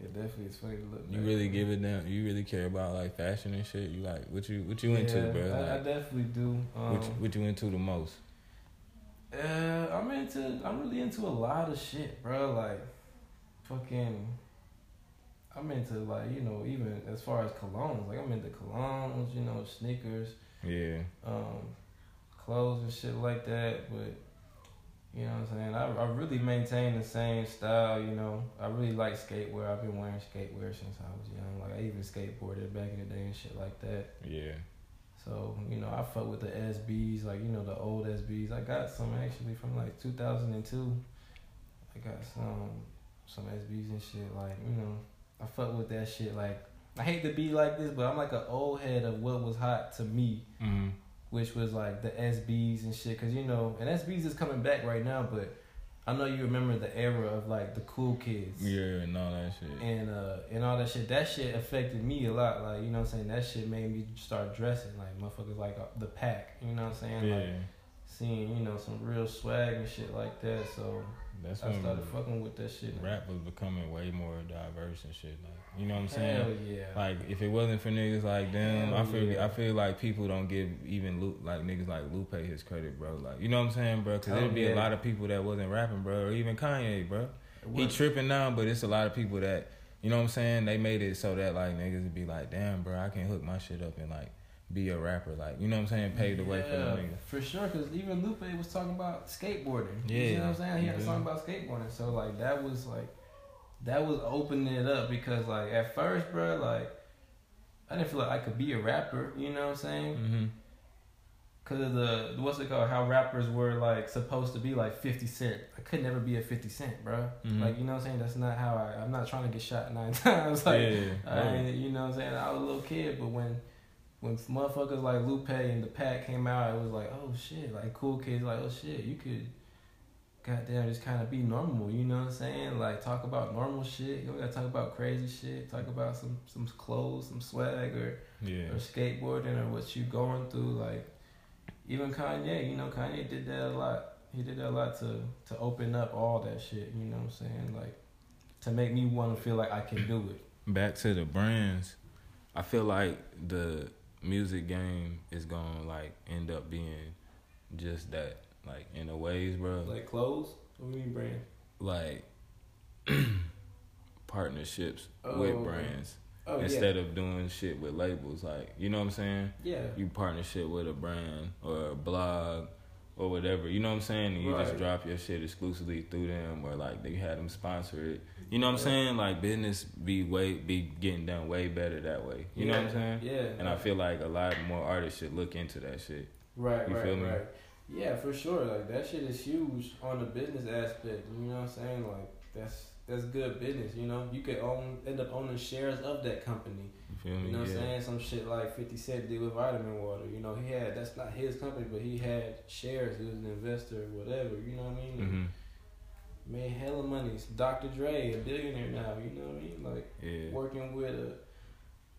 It definitely is funny to look. You really on. give it down. You really care about like fashion and shit. You like what you what you into, bro? I, I definitely do. Um, what you, what you into the most? Uh, I'm into. I'm really into a lot of shit, bro. Like, fucking. I'm into like you know even as far as colognes. Like I'm into colognes, you know, sneakers, Yeah, um, clothes and shit like that. But you know what I'm saying. I I really maintain the same style. You know, I really like skatewear. I've been wearing skatewear since I was young. Like I even skateboarded back in the day and shit like that. yeah. So, you know, I fuck with the SBs, like, you know, the old SBs. I got some actually from like 2002. I got some some SBs and shit. Like, you know, I fuck with that shit. Like, I hate to be like this, but I'm like an old head of what was hot to me, Mm-hmm. Which was like the SBs and shit. Cause, you know, and SBs is coming back right now, but I know you remember the era of like the cool kids Yeah, and all that shit. and uh and all that shit. That shit affected me a lot. Like you know what I'm saying. That shit made me start dressing like motherfuckers like uh, the pack. You know what I'm saying. yeah, Like seeing you know some real swag and shit like that. So that's I when started fucking with that shit. rap was becoming way more diverse and shit. Like, you know what I'm saying? Hell yeah. Like if it wasn't for niggas like them, Hell I feel yeah. I feel like people don't give even Lupe, like niggas like Lupe his credit, bro. Like you know what I'm saying, bro? Because Oh, there'd be yeah. a lot of people that wasn't rapping, bro, or even Kanye, bro. He tripping now, but it's a lot of people that you know what I'm saying. They made it so that like niggas would be like, damn, bro, I can hook my shit up and like be a rapper, like you know what I'm saying, pave the way for them Yeah, niggas. For sure, because even Lupe was talking about skateboarding. Yeah. You know what I'm saying? He had a song about skateboarding. So, like, that was, like, that was opening it up because, like, at first, bro, like, I didn't feel like I could be a rapper, you know what I'm saying? Mm-hmm. Because of the, what's it called? How rappers were, like, supposed to be, like, 50 Cent. I could never be a 50 Cent, bro. Mhm. Like, you know what I'm saying? That's not how I, I'm not trying to get shot nine times. Like, yeah, I you know what I'm saying? I was a little kid, but when when motherfuckers like Lupe and the Pack came out, it was like, oh shit, like cool kids, like oh shit, you could, goddamn, just kind of be normal. You know what I'm saying? Like talk about normal shit. You don't gotta talk about crazy shit. Talk about some some clothes, some swag, or yeah, or skateboarding, or what you going through. Like even Kanye, you know, Kanye did that a lot. He did that a lot to to open up all that shit. You know what I'm saying? Like to make me want to feel like I can do it. back to the brands, I feel like the music game is gonna like end up being just that, like in a ways, bro. Like clothes? What do you mean brand? Like partnerships Oh, with brands Oh instead of doing shit with labels. Like you know what I'm saying? yeah. Yeah. You partnership with a brand or a blog or whatever. You know what I'm saying? And you just drop your shit exclusively through them or like they had them sponsor it. You know what I'm Yeah. saying? Like business be way be getting done way better that way. You know what I'm saying? Yeah. And I feel like a lot more artists should look into that shit. Right, you right, feel me? right. Yeah, for sure. Like that shit is huge on the business aspect. You know what I'm saying? Like that's that's good business. You know, you could own end up owning shares of that company. You? You know what I'm saying? Some shit like Fifty Cent did with Vitamin Water. You know, he had that's not his company, but he had shares. He was an investor, whatever. You know what I mean? And hmm Made hella money. It's Dr. Dre, a billionaire now. You know what I mean? Like. Yeah. working with a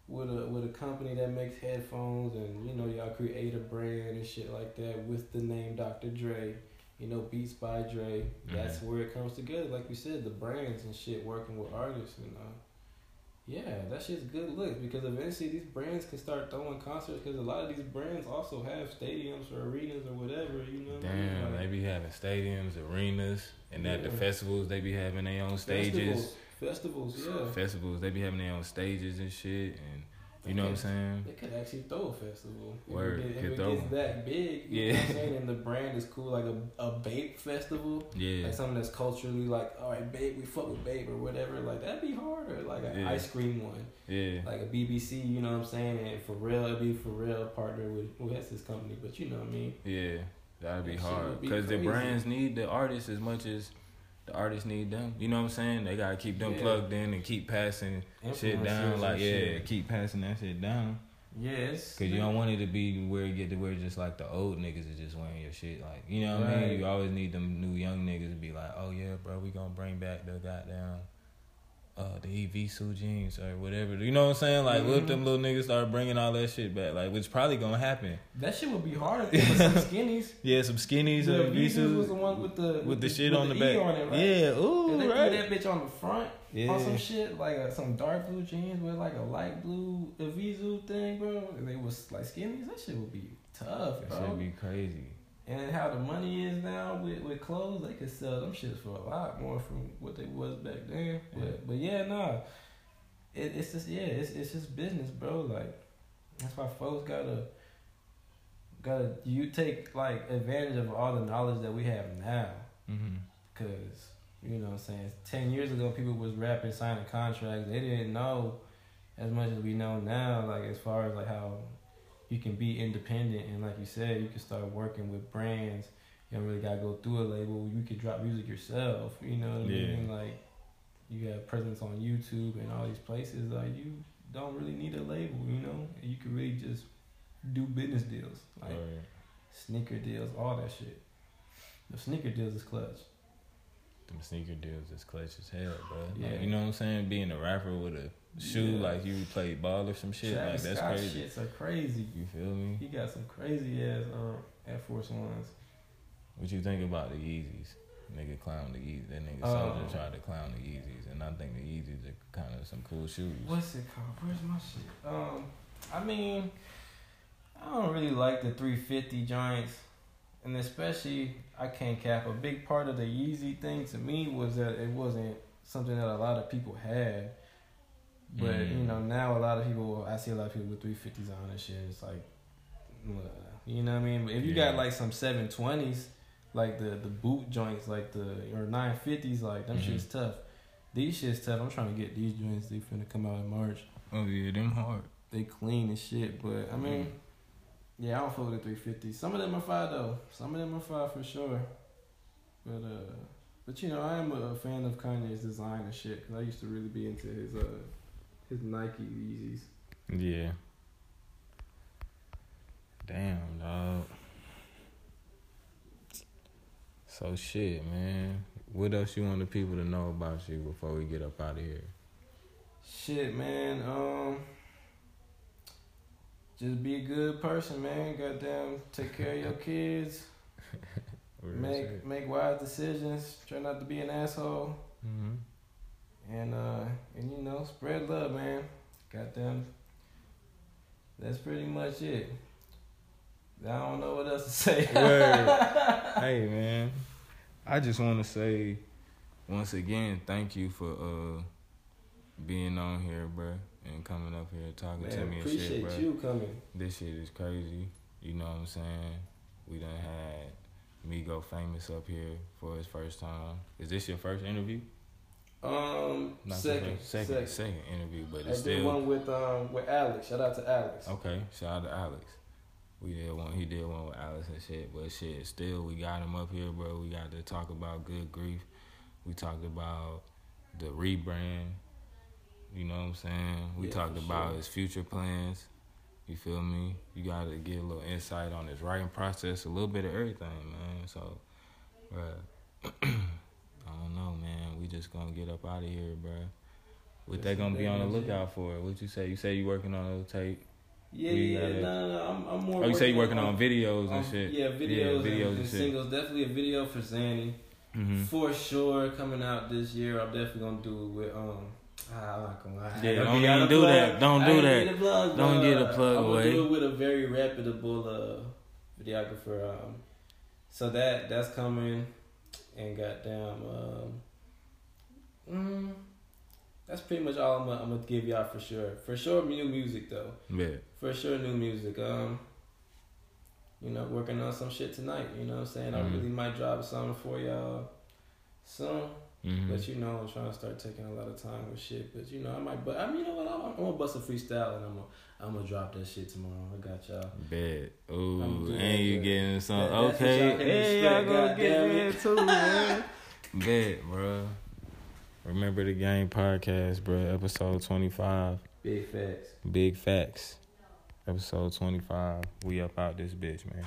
with a with a company that makes headphones and you know y'all create a brand and shit like that with the name Dr. Dre, you know Beats by Dre. That's where it comes together. Like we said, the brands and shit working with artists and uh, Yeah, that shit's good look because eventually these brands can start throwing concerts because a lot of these brands also have stadiums or arenas or whatever. You know. what I mean? Damn, Like, they be having stadiums, arenas, and at the festivals they be having their own stages. Festivals, festivals, yeah. Festivals they be having their own stages and shit, and you know what I'm saying? They could actually throw a festival. If Word, it, if it gets one. that big, you Yeah. know what I'm saying, and the brand is cool, like a, a Bape festival, Yeah, like something that's culturally like, all right, Bape, we fuck with Bape or whatever, like that'd be harder. Like an Yeah. ice cream one, yeah, like a BBC, you know what I'm saying, and for real, it'd be for real partner with who has his company, but you know what I mean. yeah. That'd be That hard would be because the brands need the artists as much as the artists need them. You know what I'm saying? They gotta keep them Yeah. plugged in and keep passing shit down. Like yeah, shit. keep passing that shit down. Yes, Cause you don't want it to be where you get to where just like the old niggas is just wearing your shit. Like you know what I mean? You always need them new young niggas to be like, oh yeah, bro, we gonna bring back the goddamn. Uh, the EV jeans or whatever. You know what I'm saying? Like, what if them little niggas start bringing all that shit back? Like, which probably gonna happen. That shit would be hard with some skinnies. Yeah, some skinnies The or Visus was the one with the with the shit with on the, E back. on it, right? Yeah, ooh, And they right. that bitch on the front Yeah. on some shit like uh, some dark blue jeans with like a light blue Evisu thing, bro. And they was like skinnies. That shit would be tough, That bro. should be crazy. And how the money is now with, with clothes, they could sell them shits for a lot more from what they was back then. But Yeah. but yeah, nah. It, it's just yeah, it's it's just business, bro. Like that's why folks gotta gotta you take like advantage of all the knowledge that we have now. Mm-hmm. Cause you know what I'm saying, ten years ago people was rapping, signing contracts. They didn't know as much as we know now, like as far as like how you can be independent and like you said, you can start working with brands. You don't really gotta go through a label. You can drop music yourself. You know what I mean? Like you have presence on YouTube and all these places. Like you don't really need a label. You know, you can really just do business deals, like Right. sneaker deals, all that shit. The sneaker deals is clutch. Them sneaker deals is clutch as hell, bro. Yeah. Like, you know what I'm saying? Being a rapper with a shoe Yeah. like you played ball or some shit, Travis like that's Scott crazy. shits are crazy. You feel me? He got some crazy ass um, Air Force Ones. What you think about the Yeezys? Nigga clown the Yeezys. That nigga Oh. Soulja tried to clown the Yeezys, and I think the Yeezys are kind of some cool shoes. What's it called? Where's my shit? Um, I mean, I don't really like the 350 joints, and especially I can't cap. A big part of the Yeezy thing to me was that it wasn't something that a lot of people had. But Mm. you know, now a lot of people, I see a lot of people with 350s on and shit. It's like, uh, you know what I mean? But if you got like some 720s, like the the boot joints, like the or 950s, like them Mhm. shit's tough. These shit's tough. I'm trying to get these joints. They finna come out in March. Oh yeah, them hard. They clean as shit, but I mean, Mm. yeah, I don't fuck with the 350. Some of them are fire though. Some of them are fire for sure. But uh, but you know, I am a fan of Kanye's design and shit because I used to really be into his uh his Nike Yeezys. Yeah. Damn, dog. So shit, man. What else you want the people to know about you before we get up out of here? Shit, man. Um, just be a good person, man. Goddamn, take care of your kids. Make make wise decisions. Try not to be an asshole. hmm And uh, and you know, spread love, man. Goddamn. That's pretty much it. I don't know what else to say. Hey man, I just want to say once again, thank you for uh being on here, bro, and coming up here talking to Man, me and shit, appreciate you coming. This shit is crazy. You know what I'm saying? We done had me go famous up here for his first time. Is this your first interview? Um, second, second, second. second interview, but I it's did still one with um with Alex. Shout out to Alex. okay. Shout out to Alex. We did one. He did one with Alex and shit. But shit, still we got him up here, bro. We got to talk about good grief. We talked about the rebrand. You know what I'm saying? We Yeah, talked about sure. his future plans. You feel me? You got to get a little insight on his writing process, a little bit of everything, man. So, bruh, I don't know, man. Just gonna get up out of here, bro. What they gonna be on the lookout for? What you say? You say you working on a tape? Yeah, We yeah, gotta- no, no. I'm, I'm more. Oh, you say you working on videos and um, shit? Yeah, videos, videos and, and shit. singles. Definitely a video for Zanny Mm-hmm. for sure coming out this year. I'm definitely gonna do it with um Ah, I'm not gonna lie. Yeah, don't gonna do that. Don't do that. get the plug, Don't get uh, plug I'm away. gonna do it with a very reputable uh, videographer. Um, so that that's coming, and goddamn, um, mm, that's pretty much all I'm gonna, I'm gonna give y'all for sure. For sure, new music though. Yeah. For sure, new music. Um, you know, working on some shit tonight. You know what I'm saying? I Mhm. really might drop something for y'all soon. Mhm. But you know, I'm trying to start taking a lot of time with shit. But you know, I might. But I mean, you know what? I'm, I'm gonna bust a freestyle and I'm gonna I'm gonna drop that shit tomorrow. I got y'all. Bet. Ooh, and you getting some. That- okay. Hey, y'all gonna get it. too, man. Bet, bro. Remember the game podcast, bro. Episode twenty five. Big facts. Big facts. Episode twenty five. We up out this bitch, man.